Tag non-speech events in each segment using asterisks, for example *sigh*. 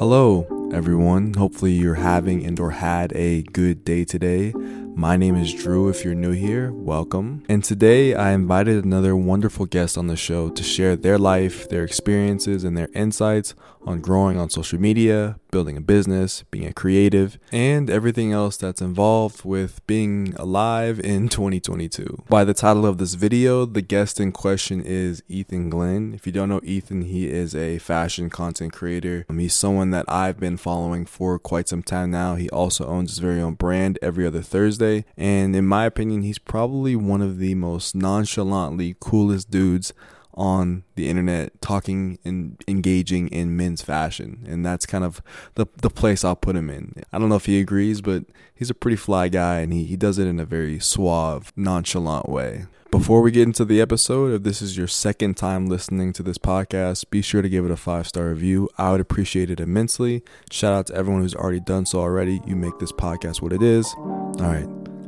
Hello, everyone. Hopefully, you're having and or had a good day today. My name is Drew. If you're new here, welcome. And today I invited another wonderful guest on the show to share their life, their experiences, and their insights on growing on social media, building a business, being a creative, and everything else that's involved with being alive in *laughs* 2022. By the title of this video, the guest in question is Ethan Glenn. If you don't know Ethan, he is a fashion content creator. Um, he's someone that I've been following for quite some time now. He also owns his very own brand every other Thursday, and in my opinion, he's probably one of the most nonchalantly coolest dudes on the internet talking and engaging in men's fashion and that's kind of the the place I'll put him in. I don't know if he agrees, but he's a pretty fly guy and he, he does it in a very suave, nonchalant way. Before we get into the episode, if this is your second time listening to this podcast, be sure to give it a five star review. I would appreciate it immensely. Shout out to everyone who's already done so already. You make this podcast what it is. All right,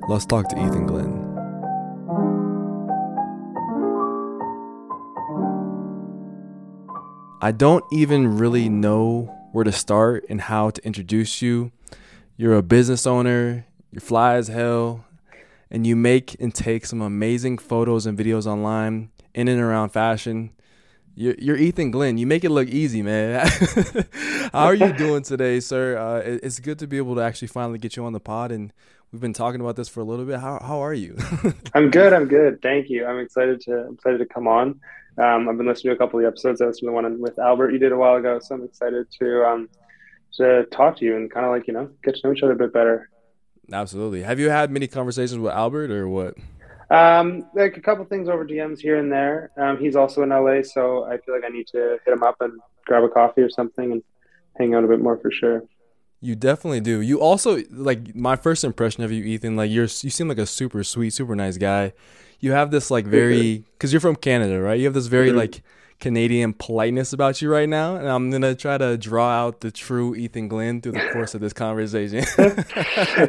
let's talk to Ethan Glenn. I don't even really know where to start and how to introduce you. You're a business owner, you're fly as hell, and you make and take some amazing photos and videos online in and around fashion. You're, you're Ethan Glenn. You make it look easy, man. *laughs* How are you *laughs* doing today, sir? Uh, it's good to be able to actually finally get you on the pod, and we've been talking about this for a little bit. How how are you? *laughs* I'm good. I'm good. Thank you. I'm excited to I'm excited to come on. Um, I've been listening to a couple of the episodes. I listened to the one with Albert you did a while ago, so I'm excited to um, to talk to you and kind of like you know get to know each other a bit better. Absolutely. Have you had many conversations with Albert or what? Um, like a couple things over DMs here and there. Um, he's also in LA, so I feel like I need to hit him up and grab a coffee or something and hang out a bit more for sure. You definitely do. You also like my first impression of you, Ethan. Like you're, you seem like a super sweet, super nice guy you have this like very because you're from Canada, right? You have this very mm-hmm. like Canadian politeness about you right now, and I'm gonna try to draw out the true Ethan Glenn through the course of this conversation. *laughs*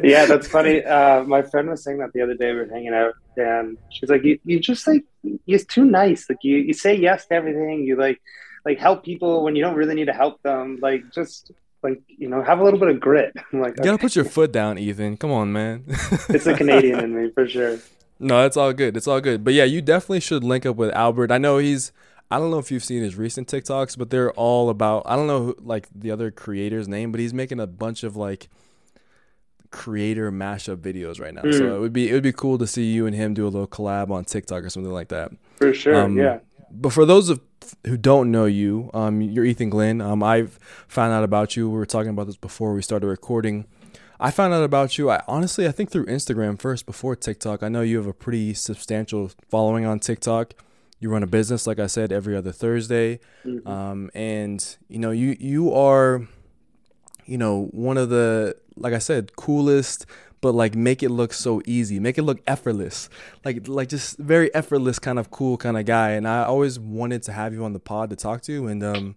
yeah, that's funny. Uh, my friend was saying that the other day. We were hanging out, and she's like, "You, you just like you're too nice. Like you, you say yes to everything. You like, like help people when you don't really need to help them. Like just." Like you know, have a little bit of grit. *laughs* I'm like, you gotta put your foot down, Ethan. Come on, man. *laughs* it's a Canadian in me for sure. No, it's all good. It's all good. But yeah, you definitely should link up with Albert. I know he's. I don't know if you've seen his recent TikToks, but they're all about. I don't know who, like the other creator's name, but he's making a bunch of like creator mashup videos right now. Mm. So it would be it would be cool to see you and him do a little collab on TikTok or something like that. For sure. Um, yeah. But for those of who don't know you, um, you're Ethan Glenn. Um, I've found out about you. We were talking about this before we started recording. I found out about you. I honestly, I think through Instagram first before TikTok. I know you have a pretty substantial following on TikTok. You run a business, like I said, every other Thursday, mm-hmm. um, and you know you you are, you know, one of the like I said, coolest, but like make it look so easy, make it look effortless, like like just very effortless kind of cool kind of guy. And I always wanted to have you on the pod to talk to, and um,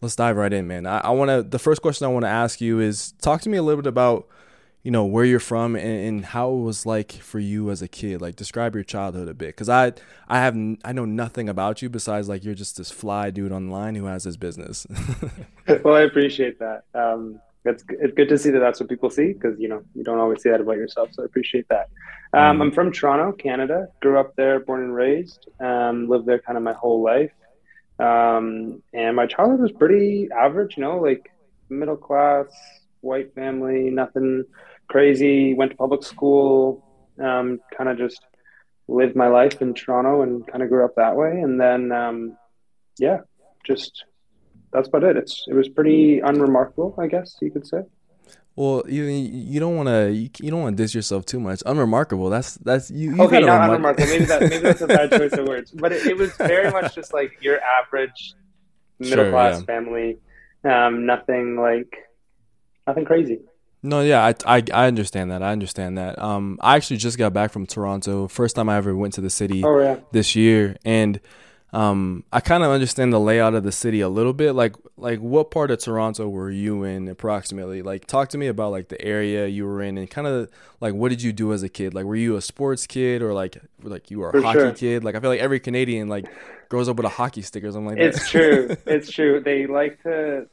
let's dive right in, man. I, I want to. The first question I want to ask you is talk to me a little bit about, you know, where you're from and, and how it was like for you as a kid. Like, describe your childhood a bit, because I, I have, I know nothing about you besides like you're just this fly dude online who has his business. *laughs* well, I appreciate that. Um, it's it's good to see that that's what people see because you know you don't always see that about yourself. So I appreciate that. Um, mm. I'm from Toronto, Canada. Grew up there, born and raised. Um, lived there kind of my whole life. Um, and my childhood was pretty average, you know, like middle class, white family, nothing crazy. Went to public school, um, kind of just lived my life in Toronto and kind of grew up that way. And then, um, yeah, just that's about it. It's it was pretty unremarkable, I guess you could say. Well, you you don't want to you, you, don't want to diss yourself too much. Unremarkable. That's that's you. you okay, not unremarkable. maybe that maybe that's a bad choice of words. But it, it was very much *laughs* just like your average middle sure, class yeah. family. Um, nothing like nothing crazy. No, yeah, I, I, I understand that. I understand that. Um, I actually just got back from Toronto. First time I ever went to the city. Oh, yeah. This year, and um, I kind of understand the layout of the city a little bit. Like, like what part of Toronto were you in approximately? Like, talk to me about like the area you were in, and kind of like what did you do as a kid? Like, were you a sports kid or like like you were a For hockey sure. kid? Like, I feel like every Canadian like grows up with a hockey stick or something like that. It's true. *laughs* It's true. They like to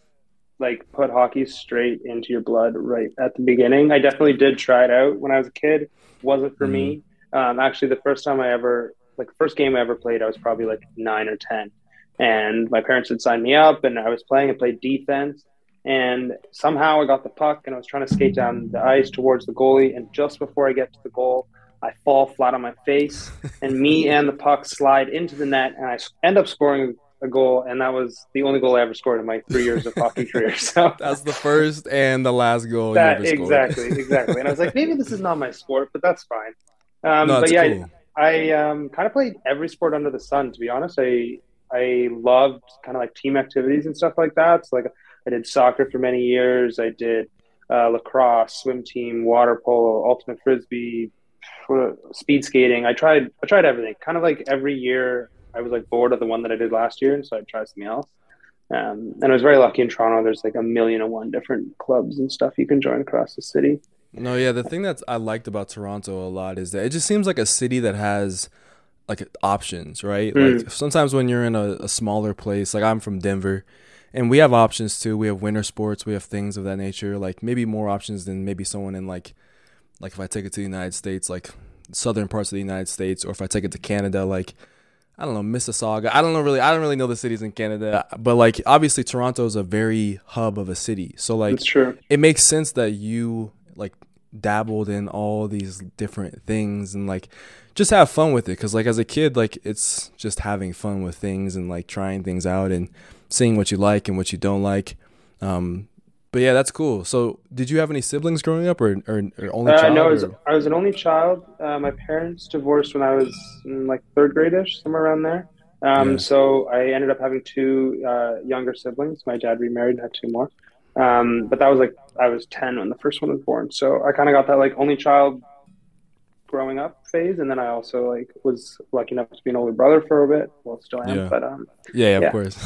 like put hockey straight into your blood right at the beginning. I definitely did try it out when I was a kid. Wasn't for mm-hmm. me. Um, actually, the first time I ever like the first game I ever played, I was probably like nine or ten, and my parents had signed me up, and I was playing and played defense. And somehow I got the puck, and I was trying to skate down the ice towards the goalie. And just before I get to the goal, I fall flat on my face, and me *laughs* and the puck slide into the net, and I end up scoring a goal, and that was the only goal I ever scored in my three years of hockey *laughs* career. So that's the first and the last goal. That, exactly, exactly. And I was like, maybe this is not my sport, but that's fine. Um, no, but yeah, cool. I, um, kind of played every sport under the sun. To be honest, I I loved kind of like team activities and stuff like that. So like I did soccer for many years. I did uh, lacrosse, swim team, water polo, ultimate frisbee, *sighs* speed skating. I tried I tried everything. Kind of like every year I was like bored of the one that I did last year, and so I tried something else. Um, and I was very lucky in Toronto. There's like a million and one different clubs and stuff you can join across the city. No, yeah, the thing that I liked about Toronto a lot is that it just seems like a city that has like options, right? Mm. Like sometimes when you're in a, a, smaller place, like I'm from Denver, and we have options too. We have winter sports, we have things of that nature. Like maybe more options than maybe someone in like, like if I take it to the United States, like southern parts of the United States, or if I take it to Canada, like I don't know Mississauga. I don't know really. I don't really know the cities in Canada, but like obviously Toronto is a very hub of a city. So like it makes sense that you like dabbled in all these different things and like just have fun with it. Because like as a kid like it's just having fun with things and like trying things out and seeing what you like and what you don't like. Um but yeah that's cool. So did you have any siblings growing up or, or, or only uh, child no I was, I was, an only child. Uh, my parents divorced when i was in like third grade-ish somewhere around there. Um, yeah. so i ended up having two uh, younger siblings. My dad remarried and had two more um, but that was like I was ten when the first one was born, so I kind of got that like only child growing up phase, and then I also like was lucky enough to be an older brother for a bit. Well, still am, yeah. but um, yeah, yeah, of course.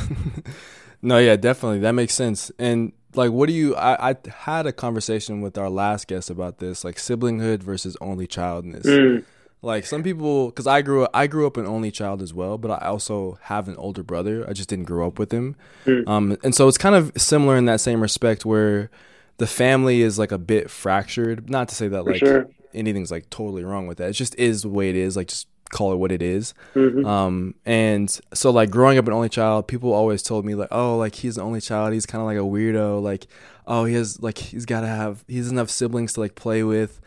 *laughs* no, yeah, definitely that makes sense. And like, what do you? I, I had a conversation with our last guest about this, like siblinghood versus only childness. Mm. Like some people, because I grew up, I grew up an only child as well, but I also have an older brother. I just didn't grow up with him, mm. um, and so it's kind of similar in that same respect where the family is like a bit fractured. Not to say that For like sure. anything's like totally wrong with that. It just is the way it is. Like just call it what it is. Mm-hmm. Um, and so like growing up an only child, people always told me like, oh, like he's the only child. He's kind of like a weirdo. Like, oh, he has like he's got to have he has enough siblings to like play with.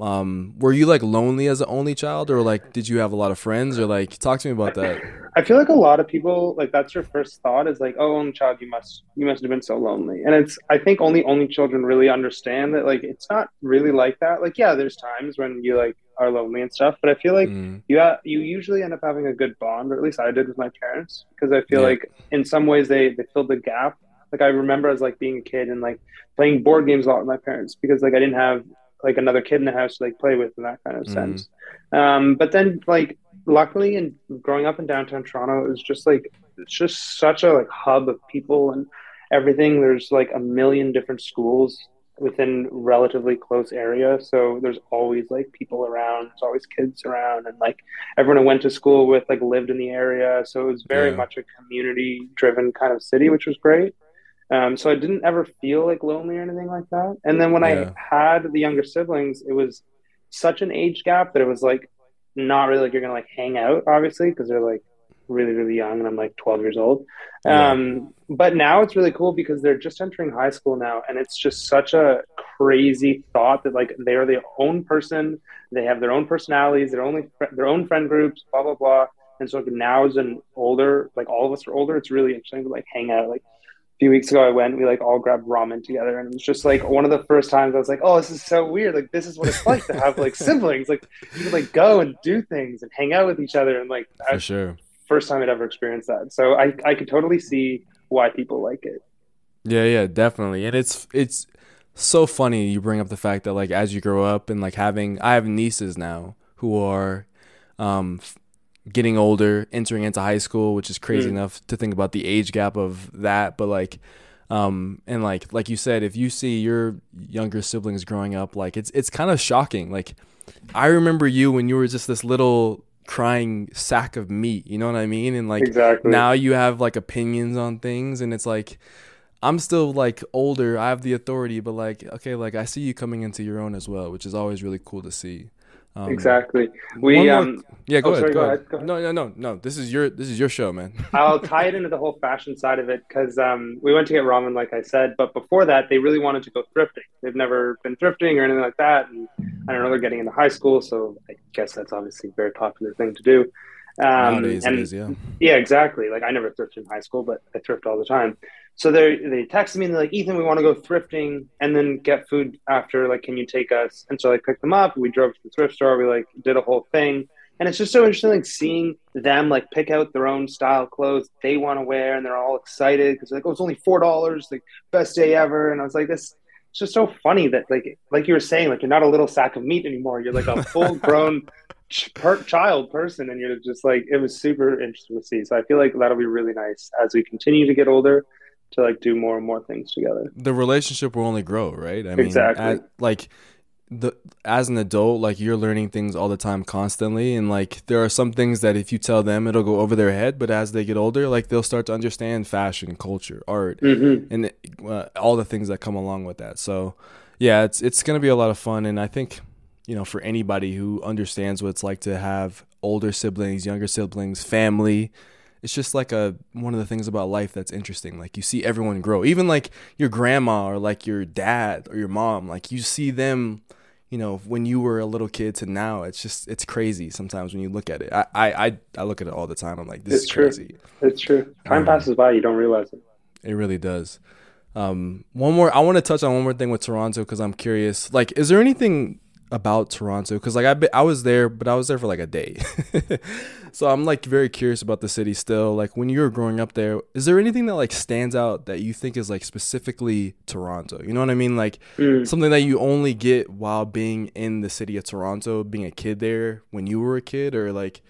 Um, were you like lonely as an only child, or like did you have a lot of friends, or like talk to me about that? I feel like a lot of people like that's your first thought is like, oh, only child, you must you must have been so lonely, and it's I think only only children really understand that like it's not really like that. Like yeah, there's times when you like are lonely and stuff, but I feel like mm. you ha- you usually end up having a good bond, or at least I did with my parents, because I feel yeah. like in some ways they they filled the gap. Like I remember as like being a kid and like playing board games a lot with my parents because like I didn't have like another kid in the house to like play with in that kind of mm. sense. Um, but then like luckily and growing up in downtown Toronto is just like it's just such a like hub of people and everything. There's like a million different schools within relatively close area so there's always like people around there's always kids around and like everyone i went to school with like lived in the area so it was very yeah. much a community driven kind of city which was great um, so I didn't ever feel like lonely or anything like that. And then when yeah. I had the younger siblings, it was such an age gap that it was like not really like you're gonna like hang out, obviously, because they're like really really young and I'm like 12 years old. Yeah. Um, but now it's really cool because they're just entering high school now, and it's just such a crazy thought that like they're their own person, they have their own personalities, their only their own friend groups, blah blah blah. And so now as an older, like all of us are older, it's really interesting to like hang out, like few weeks ago I went, we like all grabbed ramen together and it was just like one of the first times I was like, Oh, this is so weird. Like this is what it's like to have like *laughs* siblings. Like you can like go and do things and hang out with each other and like For sure. First time I'd ever experienced that. So I I could totally see why people like it. Yeah, yeah, definitely. And it's it's so funny you bring up the fact that like as you grow up and like having I have nieces now who are um getting older, entering into high school, which is crazy mm. enough to think about the age gap of that. But like, um, and like like you said, if you see your younger siblings growing up, like it's it's kind of shocking. Like, I remember you when you were just this little crying sack of meat. You know what I mean? And like exactly. now you have like opinions on things, and it's like. I'm still like older. I have the authority, but like, okay, like I see you coming into your own as well, which is always really cool to see. Um, exactly. We um yeah, go, oh, ahead, sorry, go, go, ahead. go, ahead, No, no, no, no. This is your this is your show, man. *laughs* I'll tie it into the whole fashion side of it because um we went to get ramen, like I said, but before that, they really wanted to go thrifting. They've never been thrifting or anything like that, and I don't know they're getting into high school, so I guess that's obviously a very popular thing to do. Um, Nowadays, and, is, yeah. Yeah, exactly. Like I never thrifted in high school, but I thrift all the time. So they they texted me and they're like, Ethan, we want to go thrifting and then get food after. Like, can you take us? And so I picked them up. We drove to the thrift store. We like did a whole thing. And it's just so interesting, like seeing them like pick out their own style clothes they want to wear, and they're all excited because like, oh, it's only four dollars, like best day ever. And I was like, this it's just so funny that like like you were saying, like you're not a little sack of meat anymore. You're like a *laughs* full grown per- child person, and you're just like it was super interesting to see. So I feel like that'll be really nice as we continue to get older to like do more and more things together. The relationship will only grow, right? I mean, exactly. At, like the as an adult, like you're learning things all the time, constantly, and like there are some things that if you tell them, it'll go over their head. But as they get older, like they'll start to understand fashion, culture, art, mm-hmm. and uh, all the things that come along with that. So, yeah, it's it's gonna be a lot of fun, and I think you know for anybody who understands what it's like to have older siblings, younger siblings, family it's just like a one of the things about life that's interesting. Like you see everyone grow, even like your grandma or like your dad or your mom. Like you see them, you know, when you were a little kid to now. It's just it's crazy sometimes when you look at it. I I I look at it all the time. I'm like, this it's is true. crazy. It's true. Time um, passes by, you don't realize it. It really does. Um, one more. I want to touch on one more thing with Toronto because I'm curious. Like, is there anything about Toronto because like I I was there, but I was there for like a day. *laughs* so I'm like very curious about the city still. Like when you were growing up there, is there anything that like stands out that you think is like specifically Toronto? You know what I mean? Like mm. something that you only get while being in the city of Toronto, being a kid there when you were a kid, or like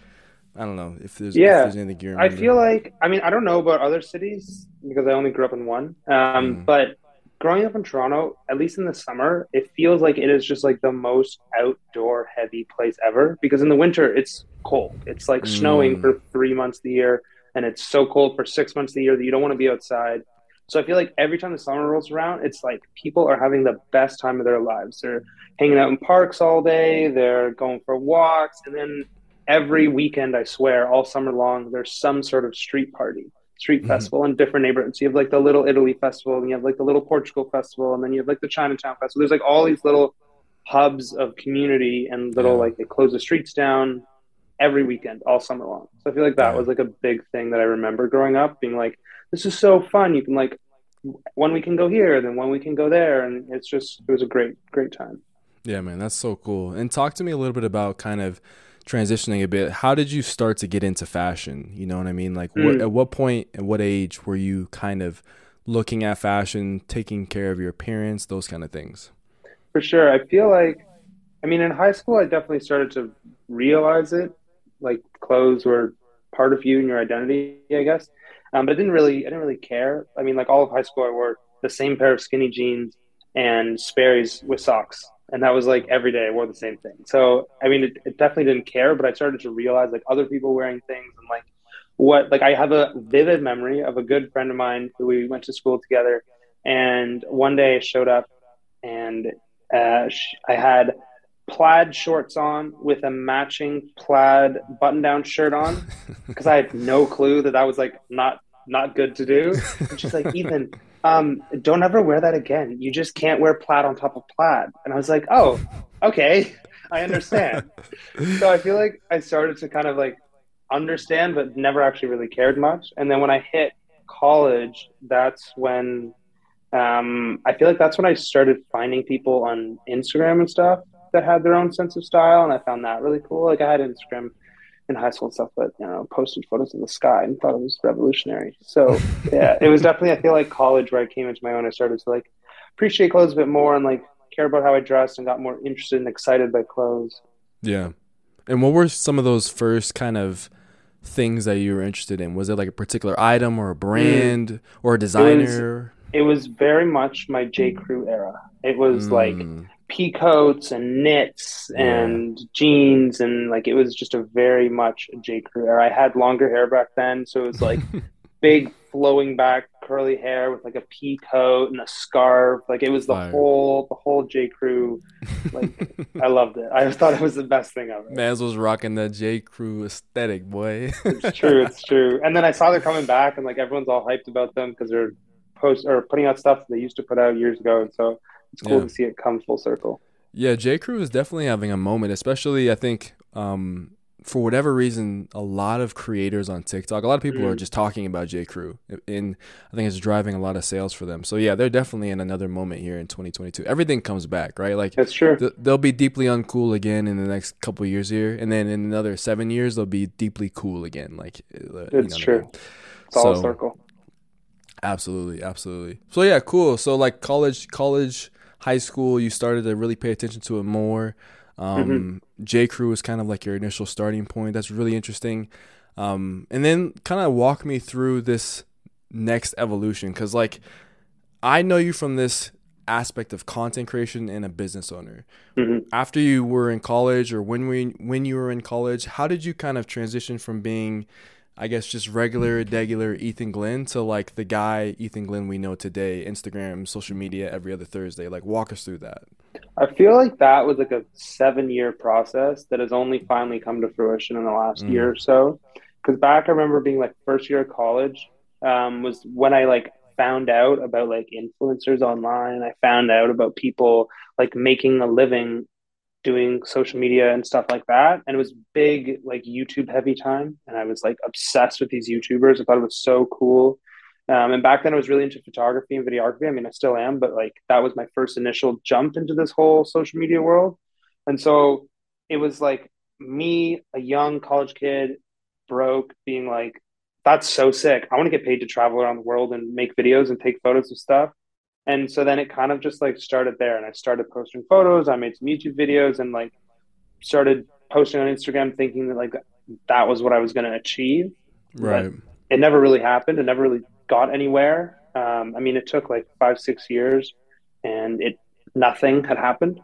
I don't know if there's yeah. If there's anything you I feel like I mean I don't know about other cities because I only grew up in one, um, mm. but growing up in Toronto, at least in the summer, it feels like it is just like the most outdoor heavy place ever because in the winter it's cold. It's like mm. snowing for three months of the year and it's so cold for six months of the year that you don't want to be outside. So I feel like every time the summer rolls around, it's like people are having the best time of their lives. They're hanging out in parks all day, they're going for walks, and then every weekend, I swear, all summer long, there's some sort of street party street mm-hmm. festival in different neighborhoods. You have like the Little Italy festival, and you have like the Little Portugal festival, and then you have like the Chinatown festival. There's like all these little hubs of community and little yeah. like they close the streets down every weekend all summer long. So I feel like that yeah. was like a big thing that I remember growing up, being like, this is so fun. You can like one we can go here, then one we can go there, and it's just it was a great great time. Yeah, man, that's so cool. And talk to me a little bit about kind of transitioning a bit, how did you start to get into fashion? You know what I mean? Like, mm. what, at what point, at what age were you kind of looking at fashion, taking care of your appearance, those kind of things? For sure. I feel like, I mean, in high school, I definitely started to realize it. Like, clothes were part of you and your identity, I guess. Um, but I didn't really, I didn't really care. I mean, like all of high school, I wore the same pair of skinny jeans and Sperry's with socks and that was like every day I wore the same thing. So I mean, it, it, definitely didn't care, but I started to realize like other people wearing things and like what like I have a vivid memory of a good friend of mine who we went to school together, and one day I showed up and uh, I had plaid shorts on with a matching plaid button-down shirt on *laughs* because I had no clue that that was like not not good to do. *laughs* And she's like, Ethan, um, don't ever wear that again. You just can't wear plaid on top of plaid. And I was like, oh, okay, I understand. *laughs* so I feel like I started to kind of like understand, but never actually really cared much. And then when I hit college, that's when um, I feel like that's when I started finding people on Instagram and stuff that had their own sense of style. And I found that really cool. Like I had Instagram in high school and stuff, but you know, posted photos in the sky and thought it was revolutionary. So yeah, it was definitely I feel like college where I came into my own. I started to like appreciate clothes a bit more and like care about how I dressed and got more interested and excited by clothes. Yeah. And what were some of those first kind of things that you were interested in? Was it like a particular item or a brand mm. or a designer? It was, it was, very much my J. Crew era. It was mm. like pea coats and knits and yeah. jeans and like it was just a very much a J Crew era. I had longer hair back then, so it was like *laughs* big flowing back curly hair with like a pea coat and a scarf. Like it was the Fire. whole the whole J Crew. *laughs* Like I loved it. I thought it was the best thing ever. Mans was rocking the J Crew aesthetic, boy. it's true. It's *laughs* true. And then I saw they're coming back, and like everyone's all hyped about them because they're post or putting out stuff they used to put out years ago, and so it's cool yeah. to see it come full circle. Yeah, J Crew is definitely having a moment, especially I think um, for whatever reason, a lot of creators on TikTok, a lot of people mm. are just talking about J Crew, and I think it's driving a lot of sales for them. So yeah, they're definitely in another moment here in 2022. Everything comes back, right? Like that's true. Th- they'll be deeply uncool again in the next couple years here, and then in another seven years they'll be deeply cool again. Like uh, it's true. I mean? It's all so, a circle. Absolutely, absolutely. So yeah, cool. So like college, college, high school, you started to really pay attention to it more. Um, mm-hmm. J Crew was kind of like your initial starting point. That's really interesting. Um, and then kind of walk me through this next evolution because like I know you from this aspect of content creation and a business owner. Mm-hmm. After you were in college or when we when you were in college, how did you kind of transition from being I guess just regular, regular Ethan Glenn to like the guy Ethan Glenn we know today, Instagram, social media every other Thursday. Like, walk us through that. I feel like that was like a seven year process that has only finally come to fruition in the last mm. year or so. Because back, I remember being like first year of college um, was when I like found out about like influencers online. I found out about people like making a living doing social media and stuff like that. And it was big, like YouTube heavy time. And I was like obsessed with these YouTubers. I thought it was so cool. Um, and back then I was really into photography and videography. I mean, I still am, but like that was my first initial jump into this whole social media world. And so it was like me, a young college kid, broke, being like, that's so sick. I want to get paid to travel around the world and make videos and take photos of stuff. And so then it kind of just like started there. And I started posting photos. I made some YouTube videos and like started posting on Instagram thinking that like that was what I was going to achieve. Right. But it never really happened. It never really got anywhere. Um, I mean, it took like five, six years and it, nothing had happened.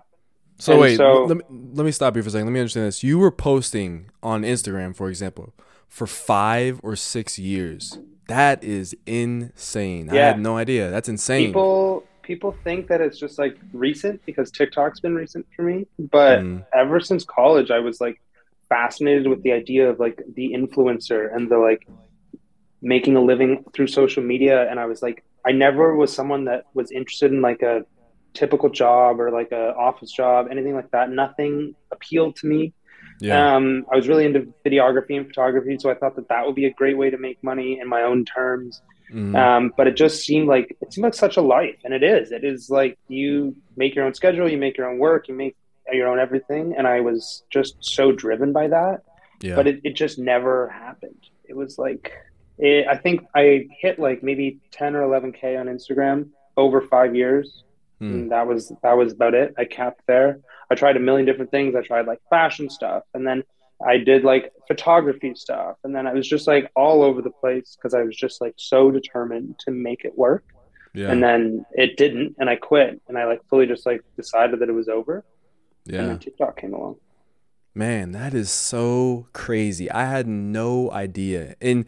So and wait, so, let, me, let me stop you for a second. Let me understand this. You were posting on Instagram, for example, for five or six years. That is insane. Yeah. I had no idea. That's insane. People people think that it's just like recent because TikTok's been recent for me, but mm. ever since college I was like fascinated with the idea of like the influencer and the like making a living through social media and I was like I never was someone that was interested in like a typical job or like a office job, anything like that. Nothing appealed to me. Yeah. Um, I was really into videography and photography, so I thought that that would be a great way to make money in my own terms. Mm-hmm. Um, but it just seemed like it seemed like such a life, and it is. It is like you make your own schedule, you make your own work, you make your own everything, and I was just so driven by that. Yeah. But it, it just never happened. It was like it, I think I hit like maybe ten or eleven k on Instagram over five years, mm. and that was that was about it. I capped there. I tried a million different things. I tried like fashion stuff, and then I did like photography stuff, and then I was just like all over the place because I was just like so determined to make it work. Yeah. And then it didn't, and I quit, and I like fully just like decided that it was over. Yeah. And then TikTok came along. Man, that is so crazy. I had no idea. And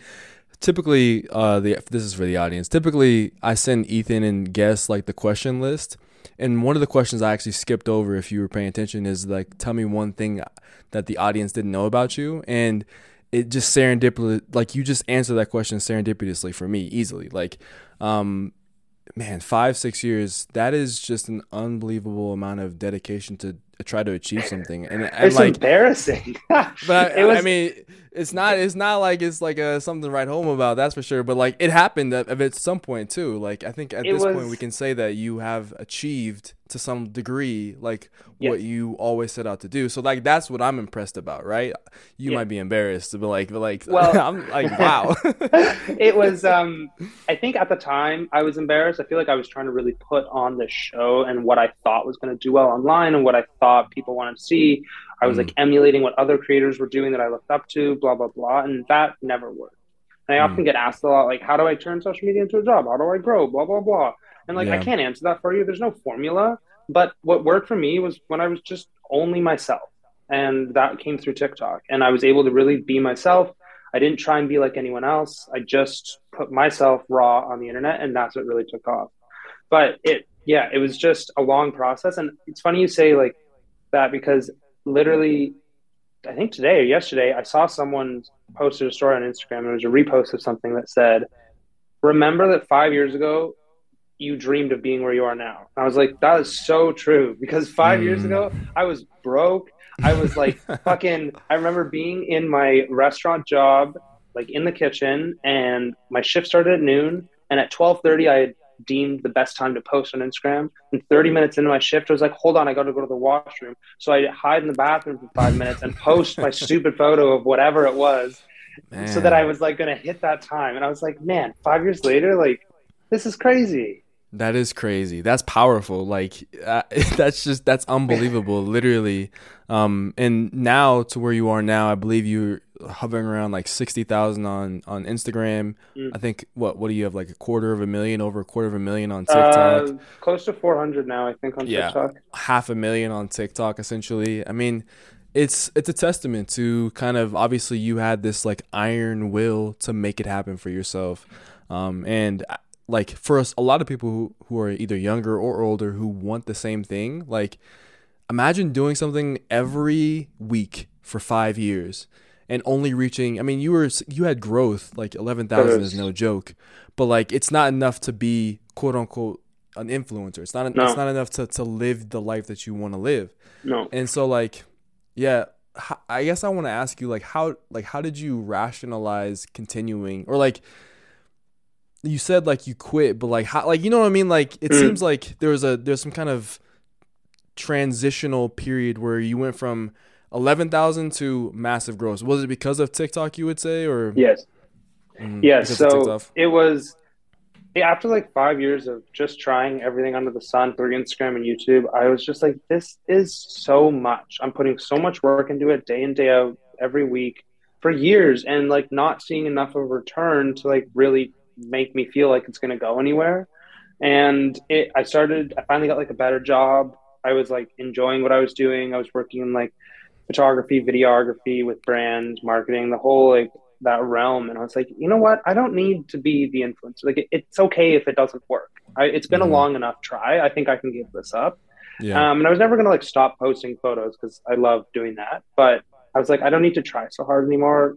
typically, uh, the this is for the audience. Typically, I send Ethan and guests like the question list and one of the questions I actually skipped over, if you were paying attention, is like, tell me one thing that the audience didn't know about you, and it just serendipity, like you just answered that question serendipitously for me easily. Like, um, man, five six years. That is just an unbelievable amount of dedication to try to achieve something. And, it's like, embarrassing. *laughs* but *laughs* it was, I mean, it's not. It's not like it's like a, something to write home about. That's for sure. But like it happened at, at some point too. Like I think at this was, point we can say that you have achieved to some degree like yes. what you always set out to do. So like that's what I'm impressed about, right? You yeah. might be embarrassed, but like, but like, well, *laughs* I'm like, wow. it was. um I think at the time I was embarrassed. I feel like I was trying to really put on the show and what I thought was going to do well online and what I thought people wanted to see. I was mm. like emulating what other creators were doing that I looked up to, blah blah blah, and that never worked. And I mm. often get asked a lot, like, how do I turn social media into a job? How do I grow? Blah blah blah. And like, yeah. I can't answer that for you. There's no formula. But what worked for me was when I was just only myself, and that came through TikTok, and I was able to really be myself. I didn't try and be like anyone else. I just put myself raw on the internet, and that's what really took off. But it, yeah, it was just a long process, and it's funny you say like that because literally, I think today or yesterday, I saw someone posted a story on Instagram. And it was a repost of something that said, "Remember that five years ago." You dreamed of being where you are now. I was like, that is so true because five mm. years ago, I was broke. I was like *laughs* fucking. I remember being in my restaurant job, like in the kitchen, and my shift started at noon. And at twelve thirty, I had deemed the best time to post on Instagram. And thirty minutes into my shift, I was like, "Hold on, I got to go to the washroom." So I hide in the bathroom for five minutes and post my *laughs* stupid photo of whatever it was, man. so that I was like going to hit that time. And I was like, "Man, five years later, like this is crazy." That is crazy. That's powerful. Like uh, *laughs* that's just that's unbelievable. literally. Um, and now to where you are now, I believe you're hovering around like sixty thousand on on Instagram. Mm. I think what what do you have like a quarter of a million, over a quarter of a million on TikTok? Uh, close to four hundred now, I think on yeah, TikTok. Half a million on TikTok, essentially. I mean, it's it's a testament to kind of obviously you had this like iron will to make it happen for yourself, um, and uh, like for us, a lot of people who who are either younger or older who want the same thing, like imagine doing something every week for five years and only reaching i mean you were you had growth like 11000 is no joke but like it's not enough to be quote unquote an influencer. It's not no. it's not enough to, to live the life that you want to live. No. And so like yeah i guess i want to ask you like how like how did you rationalize continuing? Or like you said like you quit but like how like you know what i mean like it mm. seems like there was a there's some kind of transitional period where you went from 11,000 to massive growth. Was it because of TikTok, you would say, or? Yes. Mm, yes. So it was after like five years of just trying everything under the sun through Instagram and YouTube. I was just like, this is so much. I'm putting so much work into it day in, day out, every week for years and like not seeing enough of a return to like really make me feel like it's going to go anywhere. And it, I started, I finally got like a better job. I was like enjoying what I was doing. I was working in like photography, videography with brand marketing, the whole like that realm. And I was like, you know what? I don't need to be the influencer. Like, it, it's okay if it doesn't work. I, it's been mm-hmm. a long enough try. I think I can give this up. Yeah. Um, and I was never gonna like stop posting photos because I love doing that. But I was like, I don't need to try so hard anymore.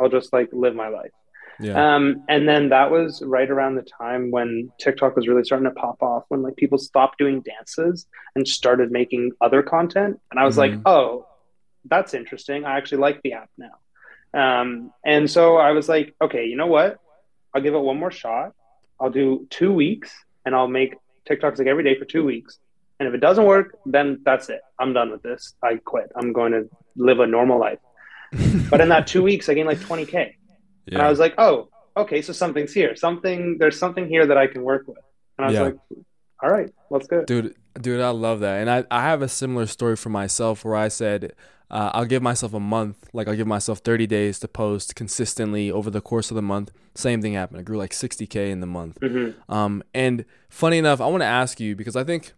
I'll just like live my life. Yeah. Um, and then that was right around the time when TikTok was really starting to pop off, when like people stopped doing dances and started making other content. And I was mm-hmm. like, oh, that's interesting. I actually like the app now. Um, and so I was like, okay, you know what? I'll give it one more shot. I'll do two weeks and I'll make TikToks like every day for two weeks. And if it doesn't work, then that's it. I'm done with this. I quit. I'm going to live a normal life. *laughs* but in that two weeks, I gained like 20K. Yeah. And I was like, oh, okay, so something's here. Something, there's something here that I can work with. And I was yeah. like, all right, let's go. Dude, dude, I love that. And I, I have a similar story for myself where I said, uh, I'll give myself a month, like I'll give myself 30 days to post consistently over the course of the month. Same thing happened. I grew like 60K in the month. Mm-hmm. Um, and funny enough, I want to ask you because I think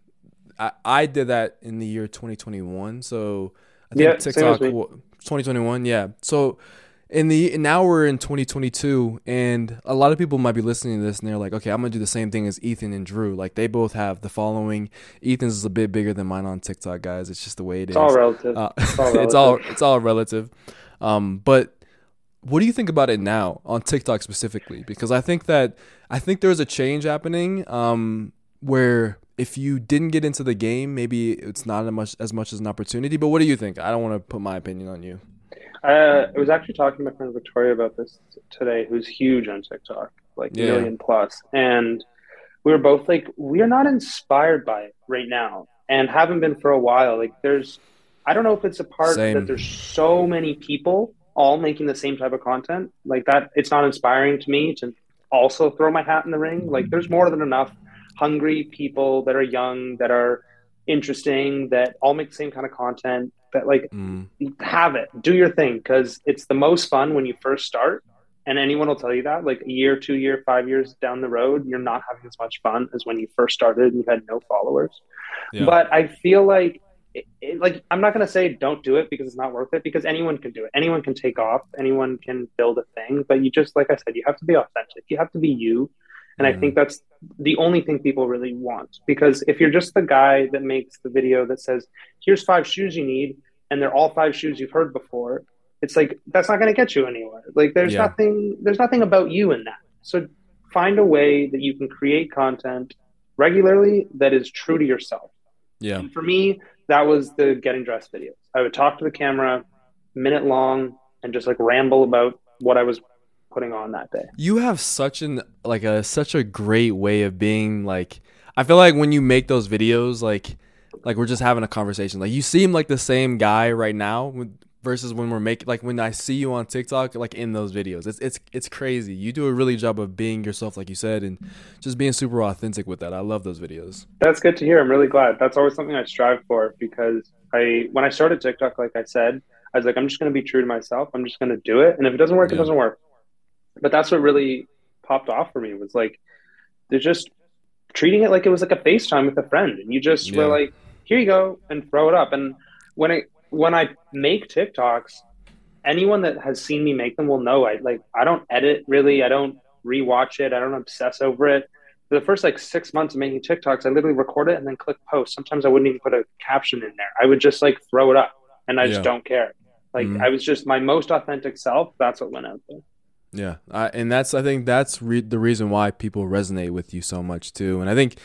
I, I did that in the year 2021. So I think yeah, TikTok, 2021. Yeah. So in the now we're in 2022 and a lot of people might be listening to this and they're like okay i'm gonna do the same thing as ethan and drew. Like they both have the following. Ethan's is a bit bigger than mine on tiktok guys. It's just the way it it's is. all relative. Uh, it's all relative *laughs* it's all it's all relative. Um, but what do you think about it now on tiktok specifically? Because i think that i think there's a change happening um, where if you didn't get into the game maybe it's not as much as much as an opportunity. But what do you think? I don't want to put my opinion on you uh, I was actually talking to my friend Victoria about this today, who's huge on TikTok, like yeah. million plus, and we were both like, we are not inspired by it right now, and haven't been for a while. Like, there's, I don't know if it's a part Same. that there's so many people all making the same type of content like that. It's not inspiring to me to also throw my hat in the ring. Like, there's more than enough hungry people that are young that are interesting that all make the same kind of content that like mm. have it do your thing because it's the most fun when you first start and anyone will tell you that like a year two year five years down the road you're not having as much fun as when you first started and you had no followers yeah. but i feel like it, it, like I'm not gonna say don't do it because it's not worth it because anyone can do it. Anyone can take off. Anyone can build a thing. But you just like I said, you have to be authentic. You have to be you. And mm-hmm. I think that's the only thing people really want because if you're just the guy that makes the video that says, "Here's five shoes you need," and they're all five shoes you've heard before, it's like that's not going to get you anywhere. Like there's yeah. nothing there's nothing about you in that. So find a way that you can create content regularly that is true to yourself. Yeah. And for me, that was the getting dressed videos. I would talk to the camera, minute long, and just like ramble about what I was putting on that day. You have such an like a such a great way of being like I feel like when you make those videos like like we're just having a conversation. Like you seem like the same guy right now versus when we're making like when I see you on TikTok like in those videos. It's it's it's crazy. You do a really job of being yourself like you said and just being super authentic with that. I love those videos. That's good to hear. I'm really glad. That's always something I strive for because I when I started TikTok like I said, I was like I'm just going to be true to myself. I'm just going to do it and if it doesn't work yeah. it doesn't work. But that's what really popped off for me was like they're just treating it like it was like a FaceTime with a friend and you just yeah. were like here you go and throw it up and when I when I make TikToks, anyone that has seen me make them will know I like I don't edit really. I don't rewatch it. I don't obsess over it. For the first like six months of making TikToks, I literally record it and then click post. Sometimes I wouldn't even put a caption in there. I would just like throw it up and I just don't care. Like mm-hmm. I was just my most authentic self. That's what went out there. Yeah, I, and that's I think that's re- the reason why people resonate with you so much too. And I think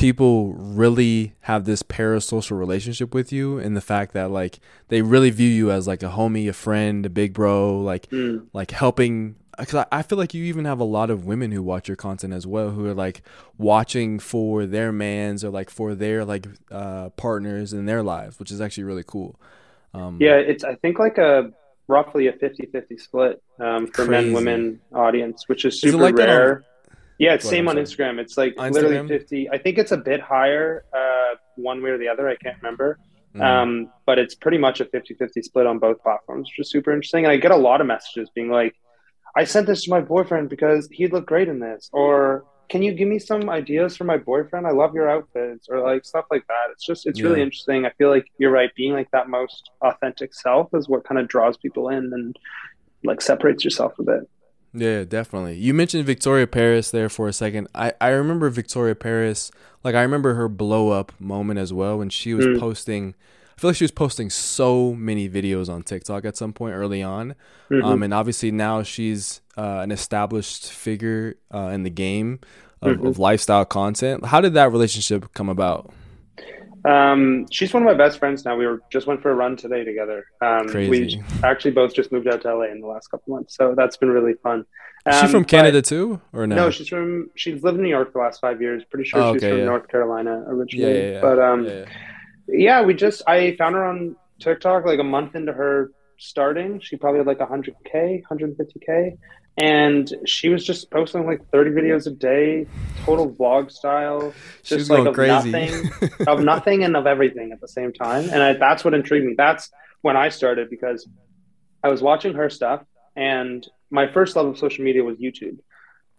people really have this parasocial relationship with you and the fact that like they really view you as like a homie a friend a big bro like mm. like helping because I, feel like you even have a lot of women who watch your content as well who are like watching for their mans or like for their like uh, partners in their lives which is actually really cool um, yeah it's i think like a roughly a 50-50 split um, for crazy. men women audience which is super is like rare yeah, it's same on Instagram. It's like Instagram? literally 50. I think it's a bit higher uh, one way or the other. I can't remember. Mm. Um, but it's pretty much a 50 50 split on both platforms, which is super interesting. And I get a lot of messages being like, I sent this to my boyfriend because he'd look great in this. Or can you give me some ideas for my boyfriend? I love your outfits or like stuff like that. It's just, it's yeah. really interesting. I feel like you're right. Being like that most authentic self is what kind of draws people in and like separates yourself a bit. Yeah, definitely. You mentioned Victoria Paris there for a second. I, I remember Victoria Paris, like I remember her blow up moment as well when she was mm. posting. I feel like she was posting so many videos on TikTok at some point early on, mm-hmm. um, and obviously now she's uh, an established figure uh, in the game of, mm-hmm. of lifestyle content. How did that relationship come about? Um, she's one of my best friends now. We were just went for a run today together. Um, Crazy. We actually both just moved out to LA in the last couple months, so that's been really fun. Um, Is she from Canada too, or no? No, she's from. She's lived in New York for the last five years. Pretty sure oh, she's from yeah. North Carolina originally. Yeah, yeah, yeah. But um, yeah, we just I found her on TikTok like a month into her starting. She probably had like 100k, 150k, and she was just posting like 30 videos a day total vlog style just like of crazy. nothing *laughs* of nothing and of everything at the same time and I, that's what intrigued me that's when i started because i was watching her stuff and my first love of social media was youtube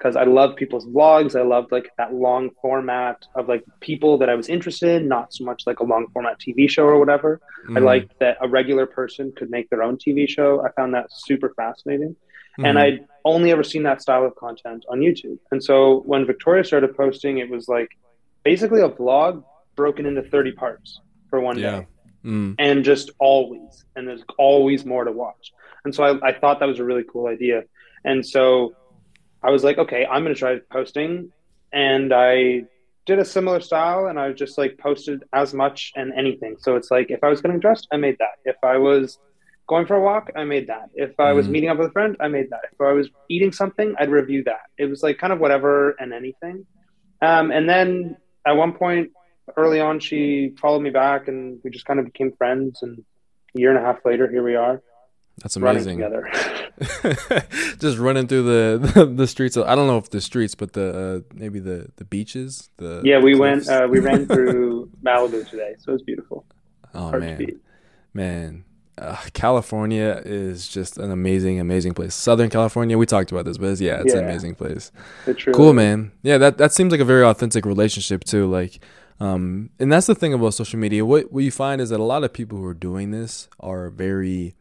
because i love people's vlogs i loved like that long format of like people that i was interested in not so much like a long format tv show or whatever mm. i liked that a regular person could make their own tv show i found that super fascinating Mm-hmm. And I'd only ever seen that style of content on YouTube. And so when Victoria started posting, it was like basically a vlog broken into 30 parts for one yeah. day. Mm. And just always, and there's always more to watch. And so I, I thought that was a really cool idea. And so I was like, okay, I'm going to try posting. And I did a similar style and I just like posted as much and anything. So it's like if I was getting dressed, I made that. If I was going for a walk, I made that. If I was mm meeting up with a friend, I made that. If I was eating something, I'd review that. It was like kind of whatever and anything. Um, and then at one point early on, she followed me back and we just kind of became friends. And a year and a half later, here we are. That's amazing. Together. *laughs* *laughs* just running through the, the, the streets. Of, I don't know if the streets, but the uh, maybe the the beaches. The yeah, we cliffs. went. Uh, we ran *laughs* through Malibu today, so it was beautiful. Oh Hard man, man, uh, California is just an amazing, amazing place. Southern California, we talked about this, but it's, yeah, it's yeah. an amazing place. Cool, man. Yeah, that that seems like a very authentic relationship too. Like, Um, and that's the thing about social media. What what you find is that a lot of people who are doing this are very,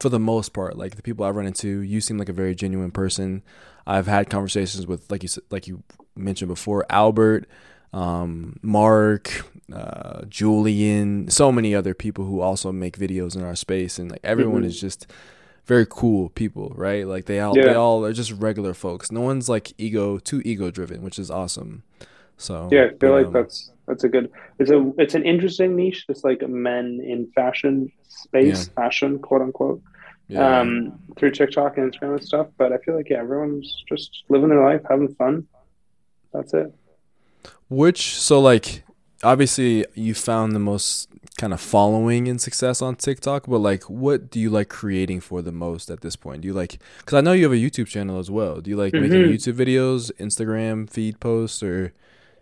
for the most part, like the people I've run into. You seem like a very genuine person. I've had conversations with, like you like you mentioned before, Albert, um, Mark, uh, Julian, so many other people who also make videos in our space, and like everyone mm-hmm. is just very cool people, right? Like they all yeah. they all are just regular folks. No one's like ego too ego driven, which is awesome. So yeah, I feel like that's that's a good. It's a it's an interesting niche. It's like men in fashion space, yeah. fashion quote unquote. Yeah. Um, through TikTok and Instagram and stuff, but I feel like yeah, everyone's just living their life, having fun. That's it. Which so like obviously you found the most kind of following and success on TikTok, but like what do you like creating for the most at this point? Do you like cuz I know you have a YouTube channel as well. Do you like mm-hmm. making YouTube videos, Instagram feed posts or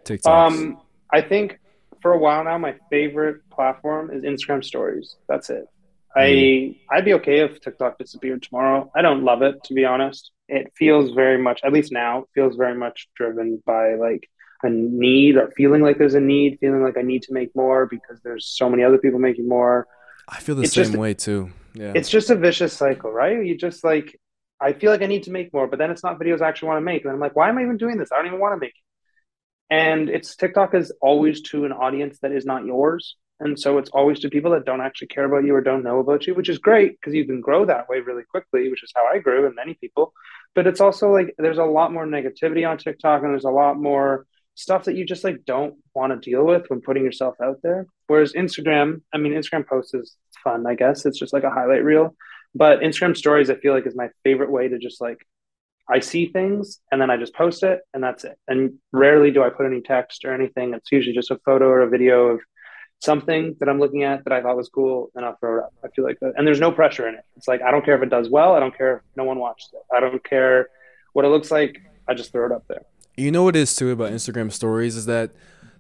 TikTok? Um I think for a while now, my favorite platform is Instagram Stories. That's it. I mm. I'd be okay if TikTok disappeared tomorrow. I don't love it to be honest. It feels very much, at least now, feels very much driven by like a need or feeling like there's a need, feeling like I need to make more because there's so many other people making more. I feel the it's same just, way too. Yeah. It's just a vicious cycle, right? You just like I feel like I need to make more, but then it's not videos I actually want to make. And I'm like, why am I even doing this? I don't even want to make it. And it's TikTok is always to an audience that is not yours. And so it's always to people that don't actually care about you or don't know about you, which is great because you can grow that way really quickly, which is how I grew and many people. But it's also like there's a lot more negativity on TikTok and there's a lot more stuff that you just like don't want to deal with when putting yourself out there. Whereas Instagram, I mean, Instagram posts is fun, I guess. It's just like a highlight reel. But Instagram stories, I feel like, is my favorite way to just like I see things and then I just post it and that's it. And rarely do I put any text or anything. It's usually just a photo or a video of something that I'm looking at that I thought was cool and I'll throw it up. I feel like that. And there's no pressure in it. It's like, I don't care if it does well. I don't care if no one watches it. I don't care what it looks like. I just throw it up there. You know what is too about Instagram stories is that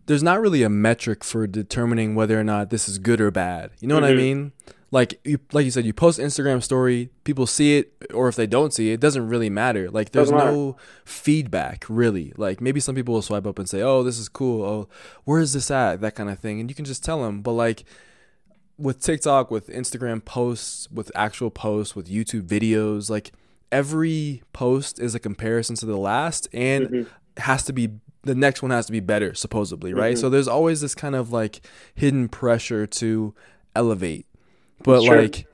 there's not really a metric for determining whether or not this is good or bad. You know mm-hmm. what I mm-hmm. mean? Like you like you said, you post Instagram story, people see it, or if they don't see it, it doesn't really matter. Like there's no feedback really. Like maybe some people will swipe up and say, "Oh, this is cool. Oh, where is this at?" That kind of thing, and you can just tell them. But like with TikTok, with Instagram posts, with actual posts, with YouTube videos, like every post is a comparison to the last, and mm-hmm. has to be the next one has to be better supposedly right mm-hmm. so there's always this kind of like hidden pressure to elevate but sure. like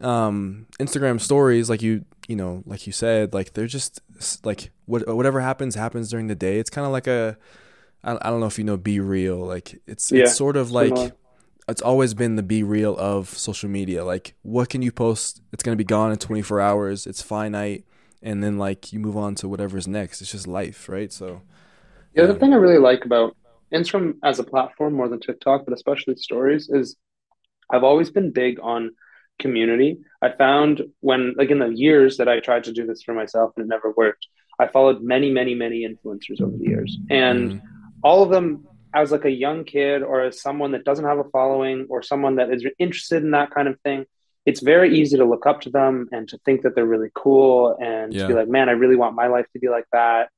um Instagram stories like you you know like you said like they're just like what whatever happens happens during the day. It's kind of like a I, I don't know if you know BeReal like it's yeah, it's sort of like it's always been the BeReal of social media. Like what can you post? It's going to be gone in 24 hours. It's finite and then like you move on to whatever's next. It's just life, right? So yeah, the thing I really like about Instagram as a platform more than TikTok, but especially stories is I've always been big on community. I found when, like, in the years that I tried to do this for myself and it never worked, I followed many, many, many influencers over the years. And mm. all of them, as like a young kid or as someone that doesn't have a following or someone that is interested in that kind of thing, it's very easy to look up to them and to think that they're really cool and yeah. to be like, man, I really want my life to be like that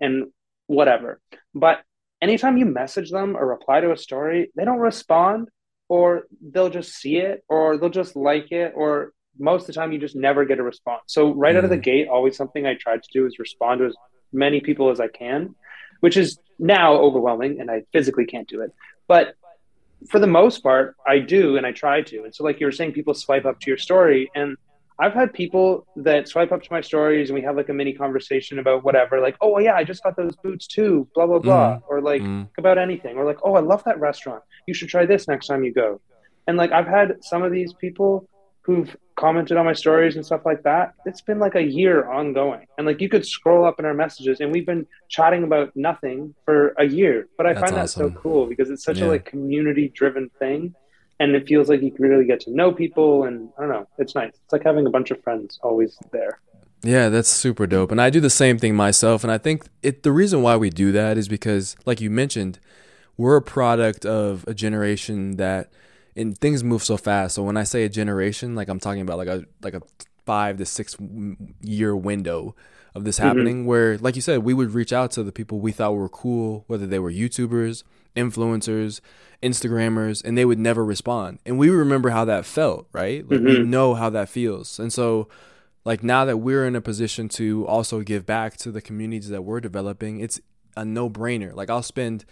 and whatever. But anytime you message them or reply to a story, they don't respond or they'll just see it or they'll just like it or most of the time you just never get a response so right mm. out of the mm. gate always something i try to do is respond to as many people as i can which is now overwhelming and i physically can't do it but for the most part i do and i try to and so like you were saying people swipe up to your story and I've had people that swipe up to my stories and we have like a mini conversation about whatever, like, oh yeah, I just got those boots too, blah blah blah, mm. or like mm. about anything, or like, oh, I love that restaurant. You should try this next time you go. And like I've had some of these people who've commented on my stories and stuff like that. It's been like a year ongoing. And like you could scroll up in our messages and we've been chatting about nothing for a year. But I That's find awesome. that so cool because it's such yeah. a like community driven thing and it feels like you can really get to know people and i don't know it's nice. It's like having a bunch of friends always there. Yeah that's super dope. And i do the same thing myself. And i think it the reason why we do that is because like you mentioned we're a product of a generation that and things move so fast. So when i say a generation like i'm talking about like a like a five to six year window of this mm-hmm. happening mm-hmm. where like you said we would reach out to the people we thought were cool whether they were youtubers influencers instagrammers and they would never respond and we remember how that felt right like mm-hmm. we know how that feels and so like now that we're in a position to also give back to the communities that we're developing it's a no-brainer like i'll spend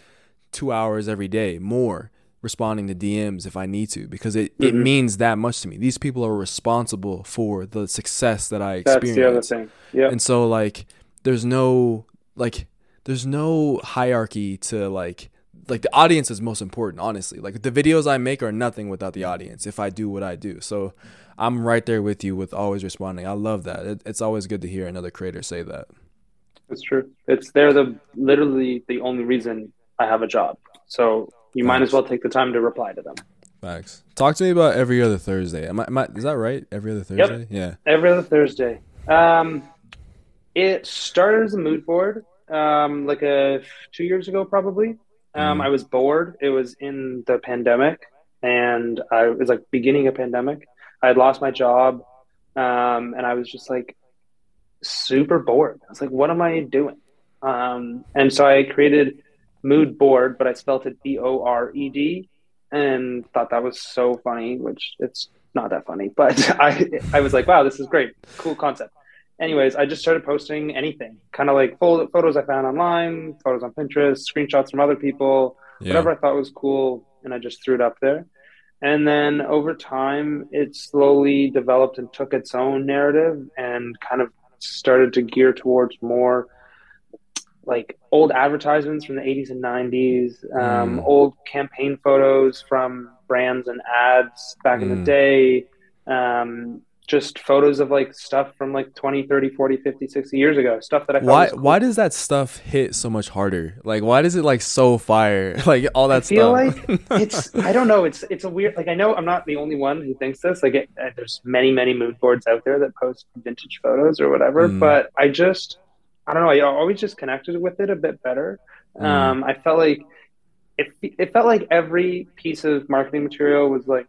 two hours every day more responding to DMs if I need to because it, mm-hmm. it means that much to me. These people are responsible for the success that I experience. That's the other thing. Yeah. And so like there's no like there's no hierarchy to like like the audience is most important, honestly. Like the videos I make are nothing without the audience if I do what I do. So I'm right there with you with always responding. I love that. It, it's always good to hear another creator say that. It's true. It's they're the literally the only reason I have a job. So you Facts. might as well take the time to reply to them. Facts. Talk to me about every other Thursday. Am I, am I, is that right? Every other Thursday? Yep. Yeah. Every other Thursday. Um, it started as a mood board, um, like a two years ago, probably. Um, mm. I was bored. It was in the pandemic, and I was like beginning a pandemic. I had lost my job, um, and I was just like super bored. I was like, "What am I doing?" Um, and so I created mood board, but I spelled it B O R E D, and thought that was so funny. Which it's not that funny, but *laughs* I I was like, wow, this is great, cool concept. Anyways, I just started posting anything, kind of like photos I found online, photos on Pinterest, screenshots from other people, yeah. whatever I thought was cool, and I just threw it up there. And then over time, it slowly developed and took its own narrative and kind of started to gear towards more like old advertisements from the 80s and 90s, um, mm. old campaign photos from brands and ads back mm. in the mm. day, um, just photos of like stuff from like 20, 30, 40, 50, 60 years ago, stuff that I Why cool. why does that stuff hit so much harder? Like why does it like so fire? *laughs* Like all that I feel stuff. like it's I don't know, it's it's a weird like I know I'm not the only one who thinks this. Like it, uh, there's many many mood boards out there that post vintage photos or whatever, mm. but I just I don't know. I always just connected with it a bit better. Mm. Um, I felt like it, it felt like every piece of marketing material was like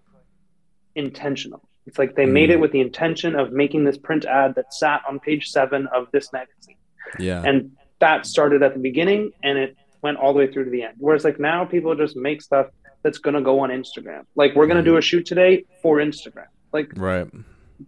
intentional. It's like they mm. made it with the intention of making this print ad that sat on page seven of this magazine. Yeah. And that started at the beginning and it went all the way through to the end. Whereas like now people just make stuff that's gonna go on Instagram. Like we're gonna mm. do a shoot today for Instagram. Like right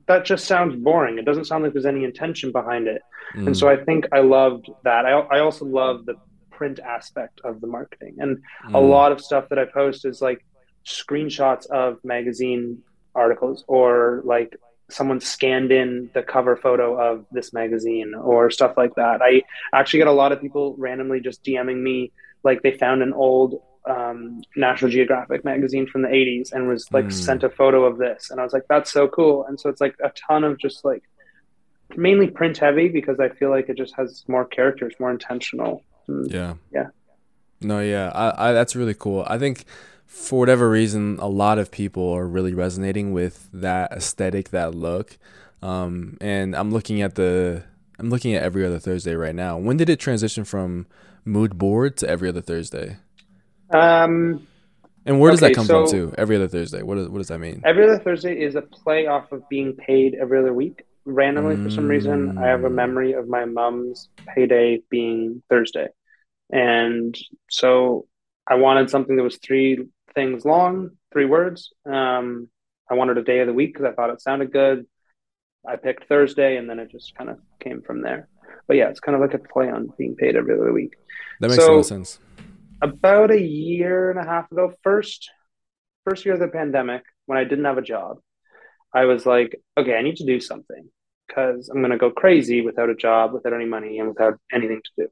that just sounds boring. It doesn't sound like there's any intention behind it. Mm. And so I think I loved that. I, I also love the print aspect of the marketing. And mm. a lot of stuff that I post is like screenshots of magazine articles or like someone scanned in the cover photo of this magazine or stuff like that. I actually get a lot of people randomly just DMing me like they found an old um, National Geographic magazine from the 80s and was like mm. sent a photo of this. And I was like, that's so cool. And so it's like a ton of just like mainly print heavy because I feel like it just has more characters, more intentional. Mm. Yeah. Yeah. No, yeah. I, I, that's really cool. I think for whatever reason, a lot of people are really resonating with that aesthetic, that look. Um, and I'm looking at the, I'm looking at every other Thursday right now. When did it transition from mood board to every other Thursday? Um, and where does okay, that come so from too? Every other Thursday. What does what does that mean? Every other Thursday is a play off of being paid every other week. Randomly, mm. for some reason, I have a memory of my mom's payday being Thursday, and so I wanted something that was three things long, three words. Um, I wanted a day of the week because I thought it sounded good. I picked Thursday, and then it just kind of came from there. But yeah, it's kind of like a play on being paid every other week. That makes so, sense about a year and a half ago, first first year of the pandemic, when I didn't have a job, I was like, okay, I need to do something because I'm gonna go crazy without a job, without any money, and without anything to do.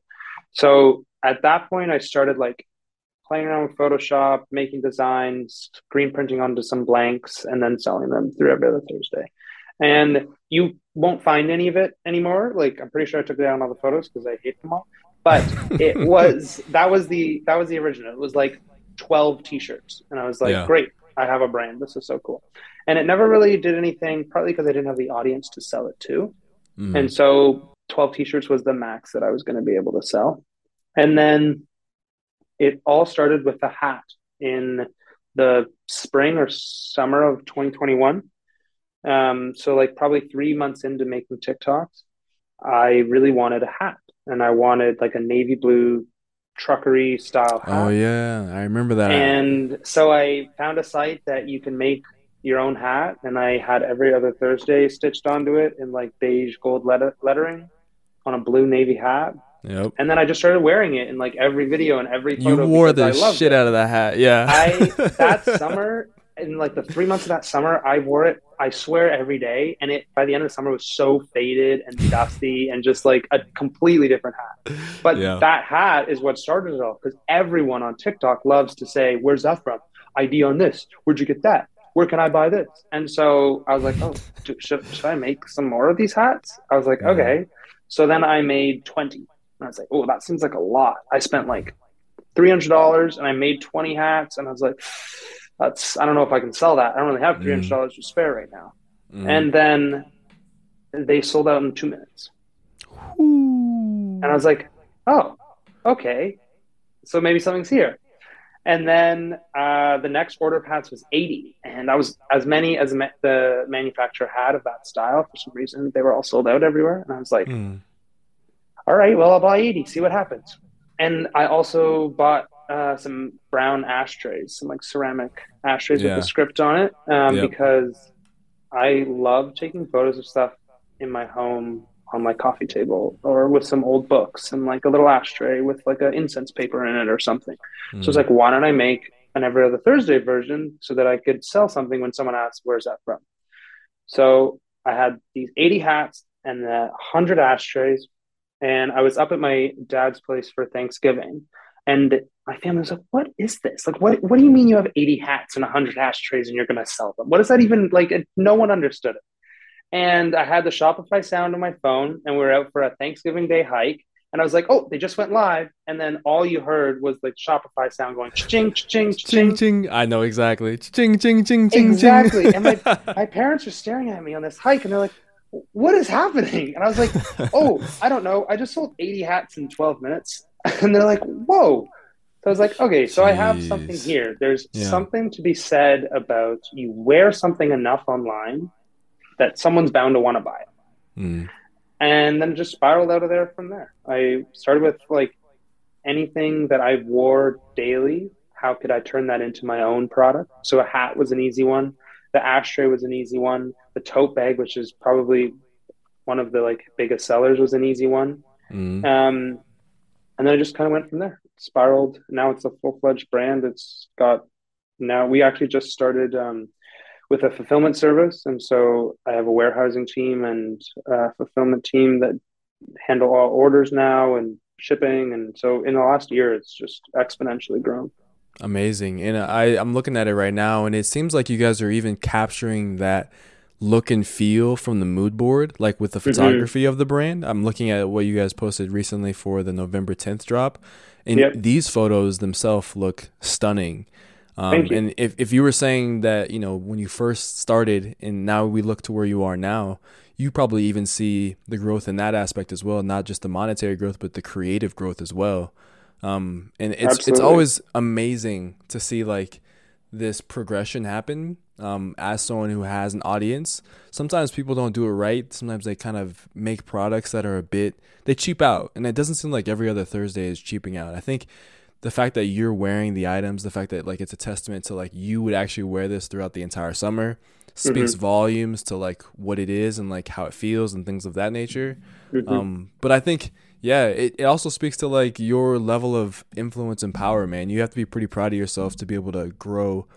So at that point, I started like playing around with Photoshop, making designs, screen printing onto some blanks, and then selling them through every other Thursday. And you won't find any of it anymore. Like I'm pretty sure I took down all the photos because I hate them all but *laughs* it was that was the that was the original. It was like twelve T-shirts, and I was like, yeah. great, I have a brand. This is so cool. And it never really did anything, partly because I didn't have the audience to sell it to, mm. and so twelve T-shirts was the max that I was going to be able to sell. And then it all started with the hat in the spring or summer of 2021. Um, so like probably three months into making TikToks, I really wanted a hat and I wanted like a navy blue truckery style oh, hat. Oh yeah, I remember that. And so I found a site that you can make your own hat, and I had every other Thursday stitched onto it in like beige gold letter- lettering on a blue navy hat. Yep. And then I just started wearing it in like every video and every photo. You wore the shit it. out of that hat. Yeah. I that *laughs* summer in like the three months of that summer, I wore it. I swear every day, and it by the end of the summer was so faded and *laughs* dusty and just like a completely different hat. But Yeah. that hat is what started it all because everyone on TikTok loves to say, "Where's that from? ID on this? Where'd you get that? Where can I buy this?" And so I was like, "Oh, do- should, should I make some more of these hats?" I was like, Mhm. "Okay." So then I made twenty. And I was like, "Oh, that seems like a lot." I spent like three hundred dollars, and I made twenty hats, and I was like, "That's I don't know if I can sell that. I don't really have three hundred dollars to spare right now." Mhm. And then they sold out in two minutes, Ooh. and I was like, "Oh, okay, so maybe something's here." And then uh, the next order of hats was eighty, and that was as many as ma- the manufacturer had of that style. For some reason, they were all sold out everywhere, and I was like, Mm. all right, well, I'll buy 80, see what happens. And I also bought uh, some brown ashtrays, some like ceramic ashtrays Yeah. with the script on it, um, Yep. because I love taking photos of stuff in my home on my coffee table or with some old books and like a little ashtray with like an incense paper in it or something. So Mm. it's like, why don't I make an every other Thursday version so that I could sell something when someone asks, where's that from? So I had these 80 hats and the 100 ashtrays, and I was up at my dad's place for Thanksgiving. And my family was like, what is this? Like, what, what do you mean you have 80 hats and 100 ashtrays and you're going to sell them? What is that even like? No one understood it. And I had the Shopify sound on my phone, and we were out for a Thanksgiving Day hike. And I was like, oh, they just went live. And then all you heard was like Shopify sound going ching, ching, Ching ching. ching. I know exactly. Ching ching ching ching Exactly. And my, *laughs* my parents are staring at me on this hike and they're like, what is happening? And I was like, oh, I don't know. I just sold 80 hats in 12 minutes. *laughs* And they're like, whoa. So I was like, okay, so I have something here. There's Yeah. something to be said about you wear something enough online that someone's bound to want to buy it. Mm. And then it just spiraled out of there from there. I started with like anything that I wore daily. How could I turn that into my own product? So a hat was an easy one. The ashtray was an easy one. The tote bag, which is probably one of the like biggest sellers, was an easy one. Mm. Um, and then I just kind of went from there. Spiraled. Now it's a full fledged brand. It's got now we actually just started um, with a fulfillment service, and so I have a warehousing team and a fulfillment team that handle all orders now and shipping. And so in the last year, it's just exponentially grown. Amazing. And I, I'm looking at it right now, and it seems like you guys are even capturing that look and feel from the mood board, like with the Mm-hmm. photography of the brand. I'm looking at what you guys posted recently for the November 10th drop. And Yep. these photos themselves look stunning. Um, Thank you. and if, if you were saying that, you know, when you first started and now we look to where you are now, you probably even see the growth in that aspect as well, not just the monetary growth, but the creative growth as well. Um, and it's it's always amazing to see like this progression happen. Um, as someone who has an audience, sometimes people don't do it right. Sometimes they kind of make products that are a bit they cheap out, and it doesn't seem like every other Thursday is cheaping out. I think the fact that you're wearing the items, the fact that like it's a testament to like you would actually wear this throughout the entire summer, speaks volumes to like what it is and like how it feels and things of that nature. Mhm. Um, but I think yeah, it, it also speaks to like your level of influence and power, man. You have to be pretty proud of yourself to be able to grow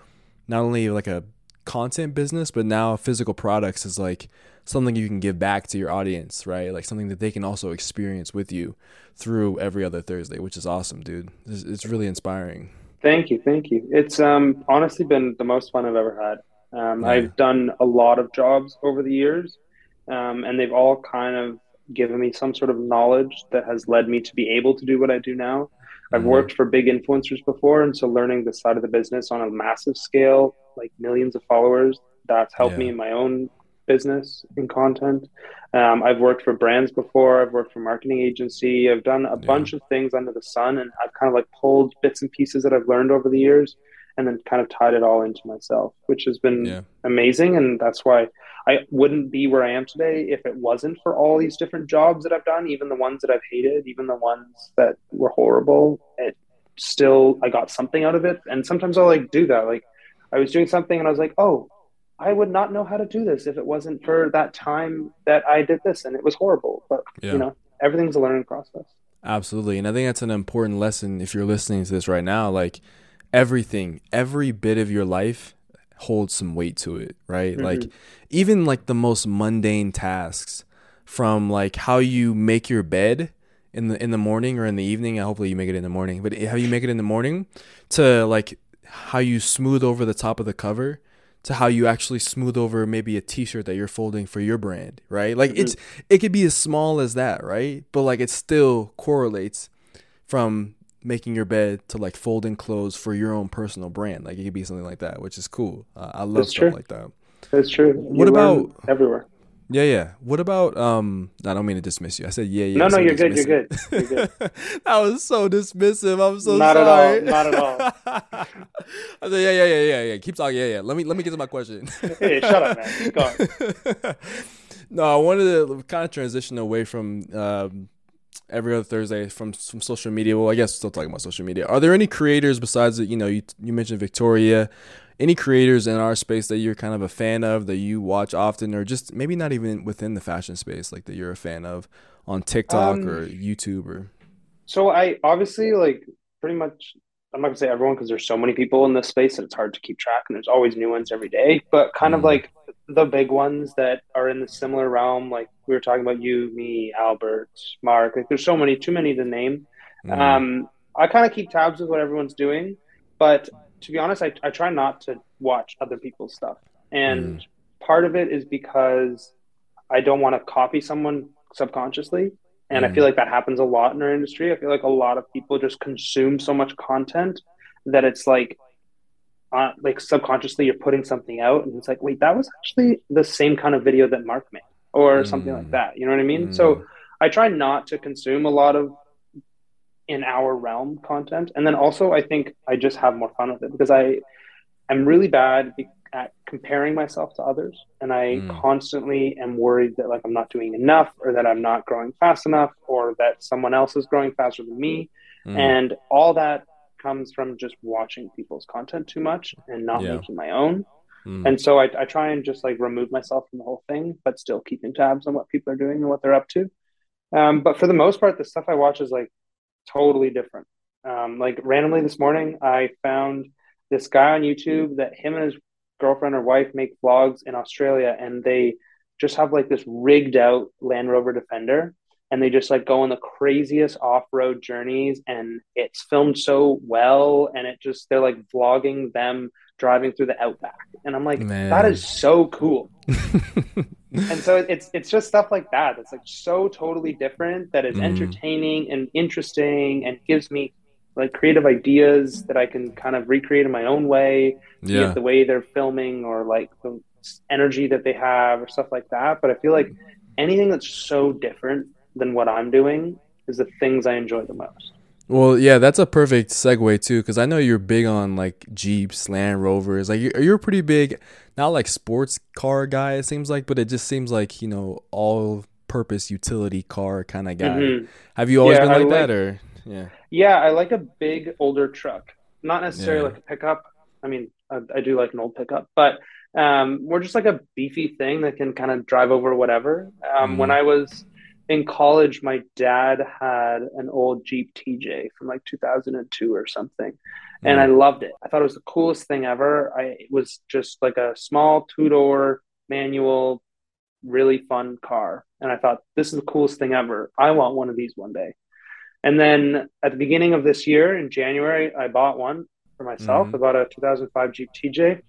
not only like a content business, but now physical products is like something you can give back to your audience, right? Like something that they can also experience with you through every other Thursday, which is awesome, dude. It's, it's really inspiring. Thank you, thank you. It's um, honestly been the most fun I've ever had. Um, Yeah. I've done a lot of jobs over the years, um, and they've all kind of given me some sort of knowledge that has led me to be able to do what I do now. I've Mhm. worked for big influencers before, and so learning the side of the business on a massive scale, like millions of followers, that's helped me in my own business in content. Um, I've worked for brands before. I've worked for marketing agency. I've done a Yeah. bunch of things under the sun, and I've kind of like pulled bits and pieces that I've learned over the years, and then kind of tied it all into myself, which has been Yeah. amazing. And that's why I wouldn't be where I am today if it wasn't for all these different jobs that I've done, even the ones that I've hated, even the ones that were horrible. It still I got something out of it. And sometimes I'll like do that. Like I was doing something and I was like, oh, I would not know how to do this if it wasn't for that time that I did this and it was horrible. But yeah. you know, everything's a learning process. Absolutely. And I think that's an important lesson if you're listening to this right now. Like everything, every bit of your life holds some weight to it, right? Mm-hmm. Like even like the most mundane tasks from like how you make your bed in the in the morning or in the evening. Hopefully you make it in the morning, but how you make it in the morning to like how you smooth over the top of the cover to how you actually smooth over maybe a t-shirt that you're folding for your brand, right? Like mm-hmm. it's it could be as small as that, right? But like it still correlates from making your bed to like folding clothes for your own personal brand. Like it could be something like that, which is cool. Uh, I love That's stuff true. like that. That's true. You what about everywhere? Yeah, yeah. What about um? I don't mean to dismiss you. I said yeah, yeah. No, no, you're good. You're good. You're good. *laughs* that was so dismissive. I'm so not sorry. Not at all. Not at all. *laughs* I said yeah, yeah, yeah, yeah, yeah. Keep talking. Yeah, yeah. Let me let me get to my question. *laughs* hey, shut up, man. Keep going. no, I wanted to kind of transition away from um, every other Thursday from from social media. Well, I guess still talking about social media. Are there any creators besides you know you you mentioned Victoria? any creators in our space that you're kind of a fan of that you watch often or just maybe not even within the fashion space like that you're a fan of on TikTok um, or YouTube or so I obviously like pretty much I'm not gonna say everyone because there's so many people in this space that it's hard to keep track and there's always new ones every day but kind mm. of like the big ones that are in the similar realm like we were talking about you me Albert Mark like there's so many too many to name mm. um I kind of keep tabs with what everyone's doing but to be honest, I, I try not to watch other people's stuff. And mm. part of it is because I don't want to copy someone subconsciously. And mm. I feel like that happens a lot in our industry. I feel like a lot of people just consume so much content that it's like, uh, like subconsciously you're putting something out and it's like, wait, that was actually the same kind of video that Mark made or mm. something like that. You know what I mean? So mm. I try not to consume a lot of in our realm content. And then also, I think I just have more fun with it because I am really bad at comparing myself to others, and I mm. constantly am worried that like I'm not doing enough, or that I'm not growing fast enough, or that someone else is growing faster than me, mm. and all that comes from just watching people's content too much and not yeah. making my own. Mm. And so I, I try and just like remove myself from the whole thing, but still keeping tabs on what people are doing and what they're up to. Um, but for the most part, the stuff I watch is like totally different. Um, like randomly this morning, I found this guy on YouTube that him and his girlfriend or wife make vlogs in Australia, and they just have like this rigged out Land Rover Defender, and they just like go on the craziest off road journeys, and it's filmed so well, and it just they're like vlogging them driving through the outback, and I'm like, Man. that is so cool. *laughs* and so it's it's just stuff like that that's like so totally different that is mm. entertaining and interesting and gives me like creative ideas that I can kind of recreate in my own way, yeah. the way they're filming or like the energy that they have or stuff like that. But I feel like anything that's so different than what I'm doing is the things I enjoy the most. Well, yeah, that's a perfect segue too, because I know you're big on like Jeeps, Land Rovers. Like you're, you're pretty big, not like sports car guy. It seems like, but it just seems like you know all purpose utility car kind of guy. Mm-hmm. Have you always yeah, been like, like, that, or yeah? Yeah, I like a big older truck, not necessarily yeah. like a pickup. I mean, I, I, do like an old pickup, but um, we're just like a beefy thing that can kind of drive over whatever. Um, mm. When I was in college, my dad had an old Jeep TJ from like 2002 or something. And mm. I loved it. I thought it was the coolest thing ever. I it was just like a small two door manual, really fun car. And I thought, this is the coolest thing ever. I want one of these one day. And then at the beginning of this year in January, I bought one for myself, mm-hmm. about a 2005 Jeep TJ.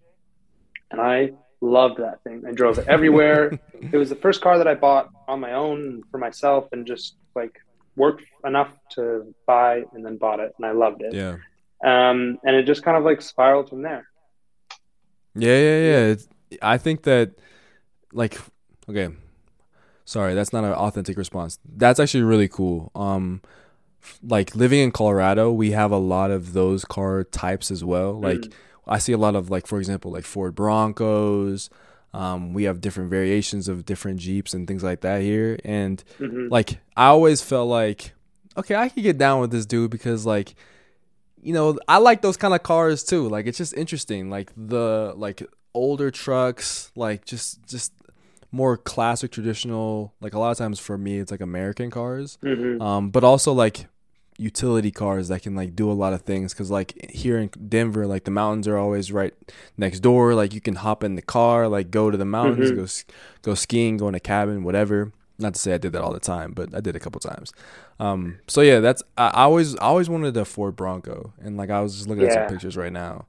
And I loved that thing. I drove it everywhere. *laughs* it was the first car that I bought on my own for myself and just like worked enough to buy and then bought it and I loved it. Yeah. Um, and it just kind of like spiraled from there. Yeah, yeah, yeah. It's, I think that like okay, sorry, that's not an authentic response. That's actually really cool. Um like living in Colorado, we have a lot of those car types as well. Like mm I see a lot of like, for example, like Ford Broncos, Um, we have different variations of different Jeeps and things like that here. And hmm like I always felt like, okay, I could get down with this dude because like, you know, I like those kind of cars too. Like it's just interesting. Like the like older trucks, like just just more classic traditional. Like a lot of times for me, it's like American cars. hmm Um, but also like utility cars that can like do a lot of things because like here in denver like the mountains are always right next door like you can hop in the car like go to the mountains Mhm. go go skiing go in a cabin whatever not to say i did that all the time but i did a couple times um so yeah that's i, I always i always wanted a ford bronco and like i was just looking at some pictures right now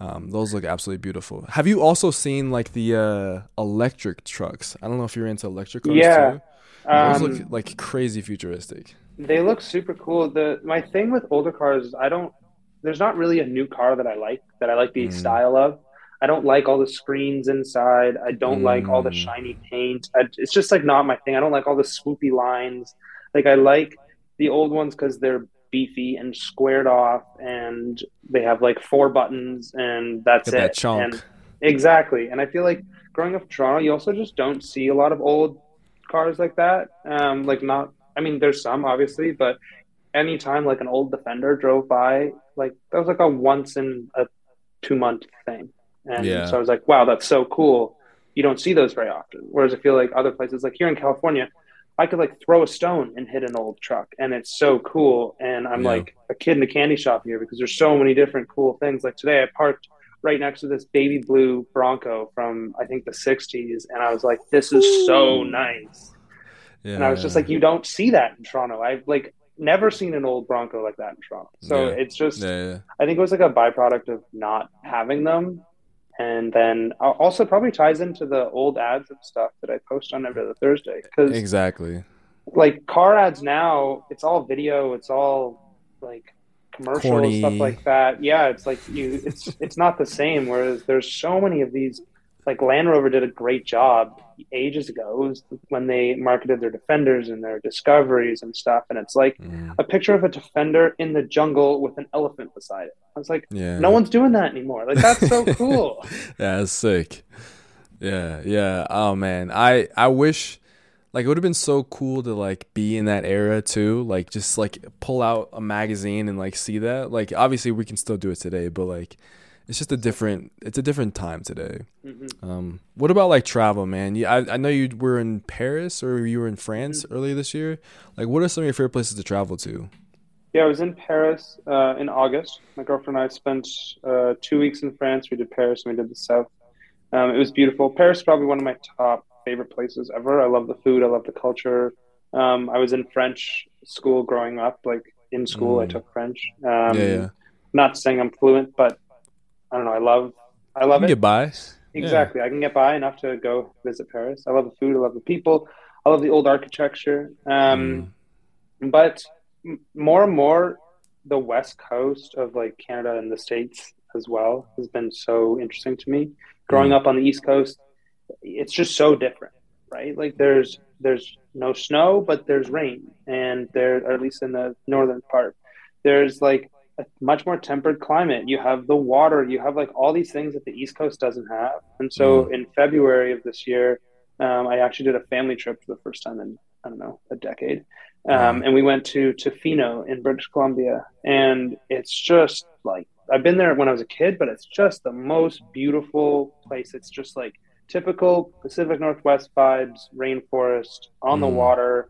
um, those look absolutely beautiful. Have you also seen like the uh, electric trucks? I don't know if you're into electric cars Yeah. too. Those Um, look like crazy futuristic. They look super cool. The my thing with older cars is I don't there's not really a new car that I like that I like the Mm. style of. I don't like all the screens inside. I don't like all the Mm. shiny paint. I, it's just like not my thing. I don't like all the swoopy lines. Like I like the old ones because they're beefy and squared off, and they have like four buttons, and that's Get it. that chunk. And exactly. And I feel like growing up in Toronto, you also just don't see a lot of old cars like that. Um, like not. I mean, there's some obviously, but anytime like an old Defender drove by, like that was like a once in a two month thing. And Yeah. so I was like, wow, that's so cool. You don't see those very often. Whereas I feel like other places, like here in California, I could like throw a stone and hit an old truck, and it's so cool. And I'm Yeah. like a kid in a candy shop here because there's so many different cool things. Like today, I parked right next to this baby blue Bronco from I think the '60s, and I was like, this is so nice. Yeah. And I was just like, you don't see that in Toronto. I've like never seen an old Bronco like that in Toronto. So Yeah. it's just, yeah. I think it was like a byproduct of not having them. And then uh, also probably ties into the old ads and stuff that I post on every other Thursday. Because exactly. like car ads now, it's all video, it's all like commercial Corny. stuff like that. Yeah, it's like you, it's it's not the same. Whereas there's so many of these. Like Land Rover did a great job ages ago when they marketed their Defenders and their Discoveries and stuff, and it's like Mm, a picture of a Defender in the jungle with an elephant beside it. I was like, yeah. no one's doing that anymore. Like that's so *laughs* cool. yeah, that's sick. Yeah, yeah. Oh man, I I wish like it would have been so cool to like be in that era too. Like just like pull out a magazine and like see that. Like obviously we can still do it today, but like it's just a different it's a different time today. Mhm. Um, what about like travel, man? Yeah, I, I know you were in Paris or you were in France Mm-hmm. earlier this year. Like, what are some of your favorite places to travel to? Yeah, I was in Paris uh, in August. My girlfriend and I spent uh, two weeks in France. We did Paris and we did the South. Um, it was beautiful. Paris is probably one of my top favorite places ever. I love the food. I love the culture. Um, I was in French school growing up. Like in school, I Mm. took French. Um, yeah, yeah. Not saying I'm fluent, but I don't know. I love. I love can it. get by. Exactly. I can get by enough to go visit Paris. I love the food. I love the people. I love the old architecture. Um, But more and more, the west coast of like Canada and the States as well has been so interesting to me. Growing Mm. up on the East Coast, it's just so different, right? Like there's there's no snow, but there's rain, and there, or at least in the northern part, there's like a much more tempered climate. You have the water, you have like all these things that the East Coast doesn't have. And so in February of this year, um, I actually did a family trip for the first time in I don't know a decade, um, Wow. and we went to Tofino in British Columbia, and it's just like I've been there when I was a kid, but it's just the most beautiful place. It's just like typical Pacific Northwest vibes, rainforest on the Mm. water.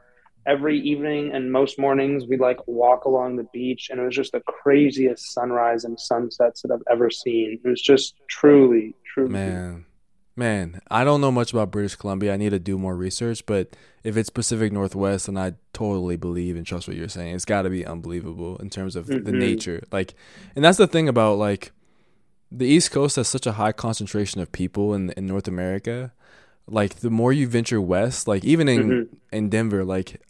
Every evening and most mornings, we like walk along the beach, and it was just the craziest sunrise and sunsets that I've ever seen. It was just truly, truly. Man, man, I don't know much about British Columbia. I need to do more research, but if it's Pacific Northwest, then I totally believe and trust what you're saying. It's got to be unbelievable in terms of the Mhm. nature. Like, and that's the thing about like the East Coast has such a high concentration of people in in North America. Like, the more you venture west, like even in Mhm. in Denver, like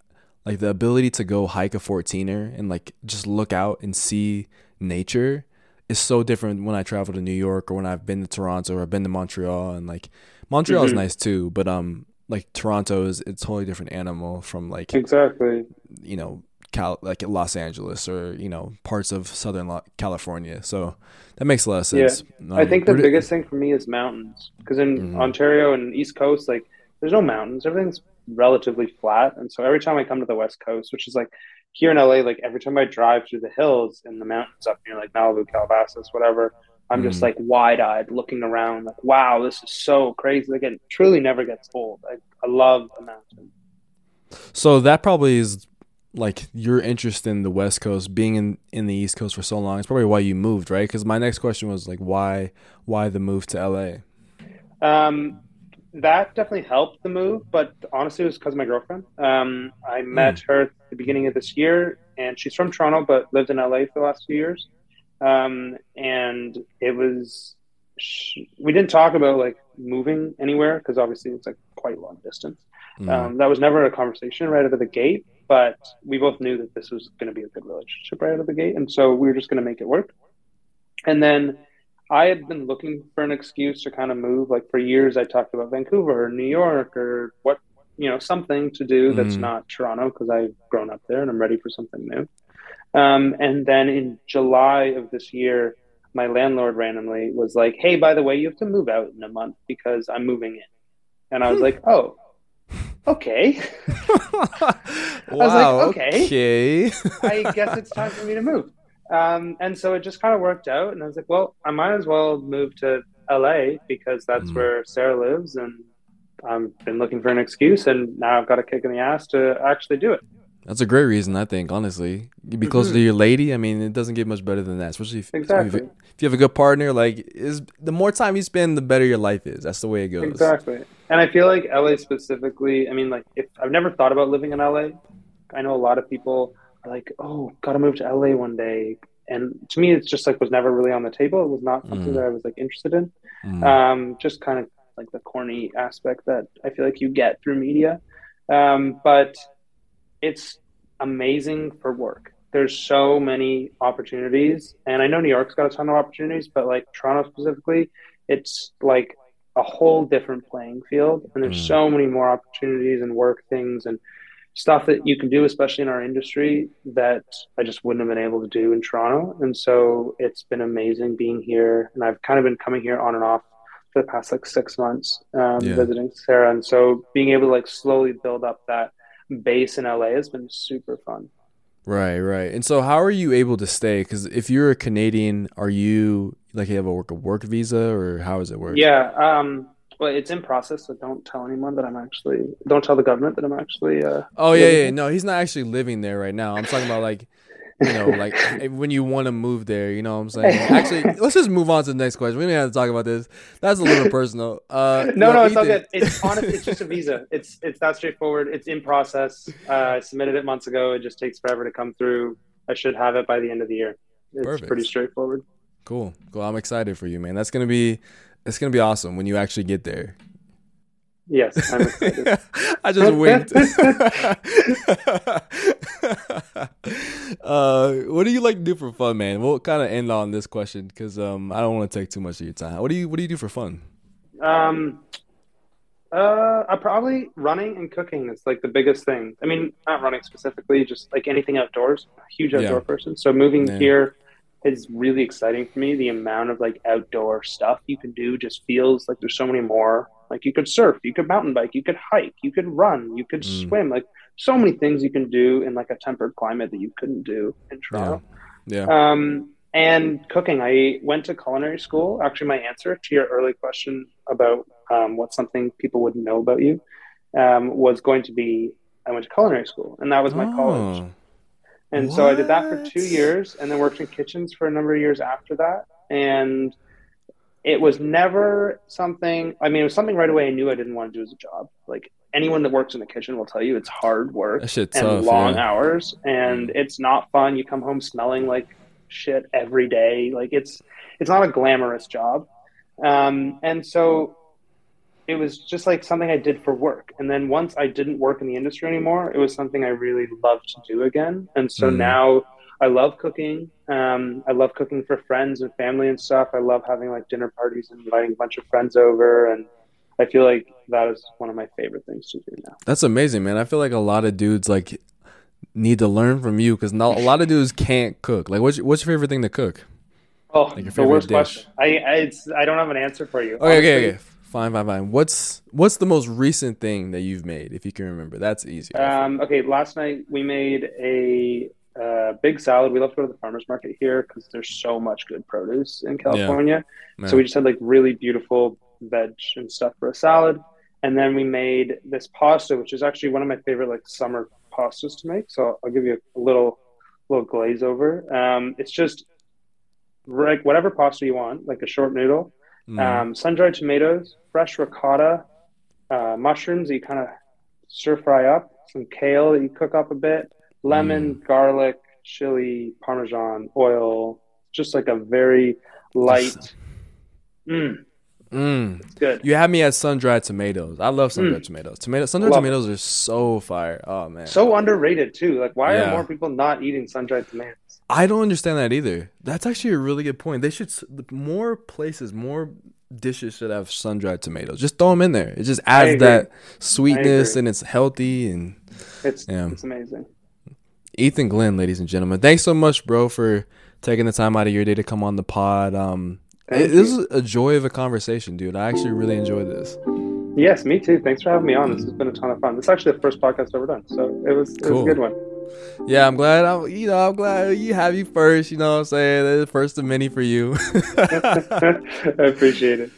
like the ability to go hike a 14er and like just look out and see nature is so different when I travel to New York or when I've been to Toronto or I've been to Montreal and like Montreal is Mhm. nice too, but um like Toronto is it's a totally different animal from like Exactly. you know Cal- like Los Angeles or you know parts of Southern California. So that makes a lot of sense. Yeah. Um, I think the biggest thing for me is mountains because in mm-hmm. Ontario and East Coast, like there's no mountains. Everything's relatively flat, and so every time I come to the West Coast, which is like here in LA, like every time I drive through the hills and the mountains up near like Malibu, Calabasas, whatever, I'm just mm. like wide eyed looking around, like, wow, this is so crazy. Like it truly never gets old. I, I love the mountain. So that probably is like your interest in the West Coast, being in, in the East Coast for so long. It's probably why you moved, right? Because my next question was like, why why the move to LA? Um, that definitely helped the move, but honestly, it was because of my girlfriend. Um, I met mm. her at the beginning of this year, and she's from Toronto but lived in LA for the last few years. Um, and it was she, we didn't talk about like moving anywhere because obviously it's like quite long distance. Mm. Um, that was never a conversation right out of the gate, but we both knew that this was going to be a good relationship right out of the gate, and so we were just going to make it work. And then I had been looking for an excuse to kind of move. Like for years, I talked about Vancouver or New York or what, you know, something to do that's mm. not Toronto because I've grown up there and I'm ready for something new. Um, and then in July of this year, my landlord randomly was like, "Hey, by the way, you have to move out in a month because I'm moving in." And I was like, "Oh, okay." wow, *laughs* I was like, "Okay, okay. I guess it's time for me to move." Um, and so it just kind of worked out, and I was like, "Well, I might as well move to LA because that's mm. where Sarah lives, and I've been looking for an excuse, and now I've got a kick in the ass to actually do it." That's a great reason, I think. Honestly, You'd be closer mm-hmm. to your lady. I mean, it doesn't get much better than that. Especially if, exactly. if, if, you have a good partner, like is the more time you spend, the better your life is. That's the way it goes. Exactly. And I feel like LA specifically. I mean, like if I've never thought about living in LA. I know a lot of people like, "Oh, gotta move to LA one day," and to me, it's just like was never really on the table. It was not something mm. that I was like interested in. Mm. Um, just kind of like the corny aspect that I feel like you get through media. Um, but it's amazing for work. There's so many opportunities, and I know New York's got a ton of opportunities, but like Toronto specifically, it's like a whole different playing field, and there's mm. so many more opportunities and work things and stuff that you can do, especially in our industry, that I just wouldn't have been able to do in Toronto. And so it's been amazing being here, and I've kind of been coming here on and off for the past like six months, um, yeah. visiting Sarah, and so being able to like slowly build up that base in LA has been super fun. Right, right. And so, how are you able to stay? Because if you're a Canadian, are you like you have a work a work visa, or how does it work? Yeah, um, well, it's in process, so don't tell anyone that I'm actually. Don't tell the government that I'm actually. Uh, oh yeah, yeah. No, he's not actually living there right now. I'm talking about like you know, like *laughs* when you want to move there, you know what I'm saying? Actually, *laughs* let's just move on to the next question. We don't have to talk about this. That's a little *laughs* personal. Uh, no, no, it's all good. It's honestly, it's just a visa. It's it's that straightforward. It's in process. Uh, I submitted it months ago. It just takes forever to come through. I should have it by the end of the year. It's Perfect. pretty straightforward. Cool. Cool. I'm excited for you, man. That's gonna be it's gonna be awesome when you actually get there. Yes, I'm excited. *laughs* I just winked. *laughs* *laughs* uh, what do you like to do for fun, man? We'll kind of end on this question because um, I don't want to take too much of your time. What do you What do you do for fun? Um, uh, I probably running and cooking is like the biggest thing. I mean, not running specifically, just like anything outdoors. huge outdoor yeah. person. So moving yeah. here is really exciting for me. The amount of like outdoor stuff you can do just feels like there's so many more like you could surf, you could mountain bike, you could hike, you could run, you could mm. swim. Like so many things you can do in like a tempered climate that you couldn't do in Toronto. Yeah. yeah. Um, and cooking, I went to culinary school. Actually, my answer to your early question about um, what's something people wouldn't know about you um, was going to be I went to culinary school, and that was my oh. college. And what? so I did that for two years, and then worked in kitchens for a number of years after that. And it was never something i mean it was something right away i knew i didn't want to do as a job like anyone that works in the kitchen will tell you it's hard work and tough, long yeah. hours and it's not fun you come home smelling like shit every day like it's it's not a glamorous job um, and so it was just like something i did for work and then once i didn't work in the industry anymore it was something i really loved to do again and so mm. now I love cooking. Um, I love cooking for friends and family and stuff. I love having like dinner parties and inviting a bunch of friends over. And I feel like that is one of my favorite things to do now. That's amazing, man. I feel like a lot of dudes like need to learn from you because a lot of dudes can't cook. Like, what's your, what's your favorite thing to cook? Oh, like the worst dish? question. I I, I, don't have an answer for you. Okay, Honestly, okay, okay. Fine, fine, fine. What's what's the most recent thing that you've made, if you can remember? That's easy. Um, okay, last night we made a uh, big salad. We love to go to the farmers market here because there's so much good produce in California. Yeah. So we just had like really beautiful veg and stuff for a salad. And then we made this pasta, which is actually one of my favorite like summer pastas to make. So I'll give you a little little glaze over. Um, it's just like whatever pasta you want, like a short noodle, mm. um, sun dried tomatoes, fresh ricotta, uh, mushrooms that you kind of stir fry up, some kale that you cook up a bit, lemon, mm. garlic, chili, parmesan, oil. Just like a very light. Mm, Mm. Good. You have me at sun dried tomatoes. I love sun dried mm. tomatoes. Tomato sun dried tomatoes it. are so fire. Oh man. So underrated too. Like why yeah. are more people not eating sun dried tomatoes? I don't understand that either. That's actually a really good point. They should more places, more dishes should have sun dried tomatoes. Just throw them in there. It just adds that sweetness and it's healthy and it's yeah. it's amazing. Ethan Glenn, ladies and gentlemen, thanks so much, bro, for taking the time out of your day to come on the pod. Um, it, this is a joy of a conversation, dude. I actually really enjoyed this. Yes, me too. Thanks for having me on. This has been a ton of fun. This is actually the first podcast I've ever done, so it was, it cool. was a good one. Yeah, I'm glad. I'm, you know, I'm glad you have you first. You know, what I'm saying the first of many for you. *laughs* *laughs* I appreciate it.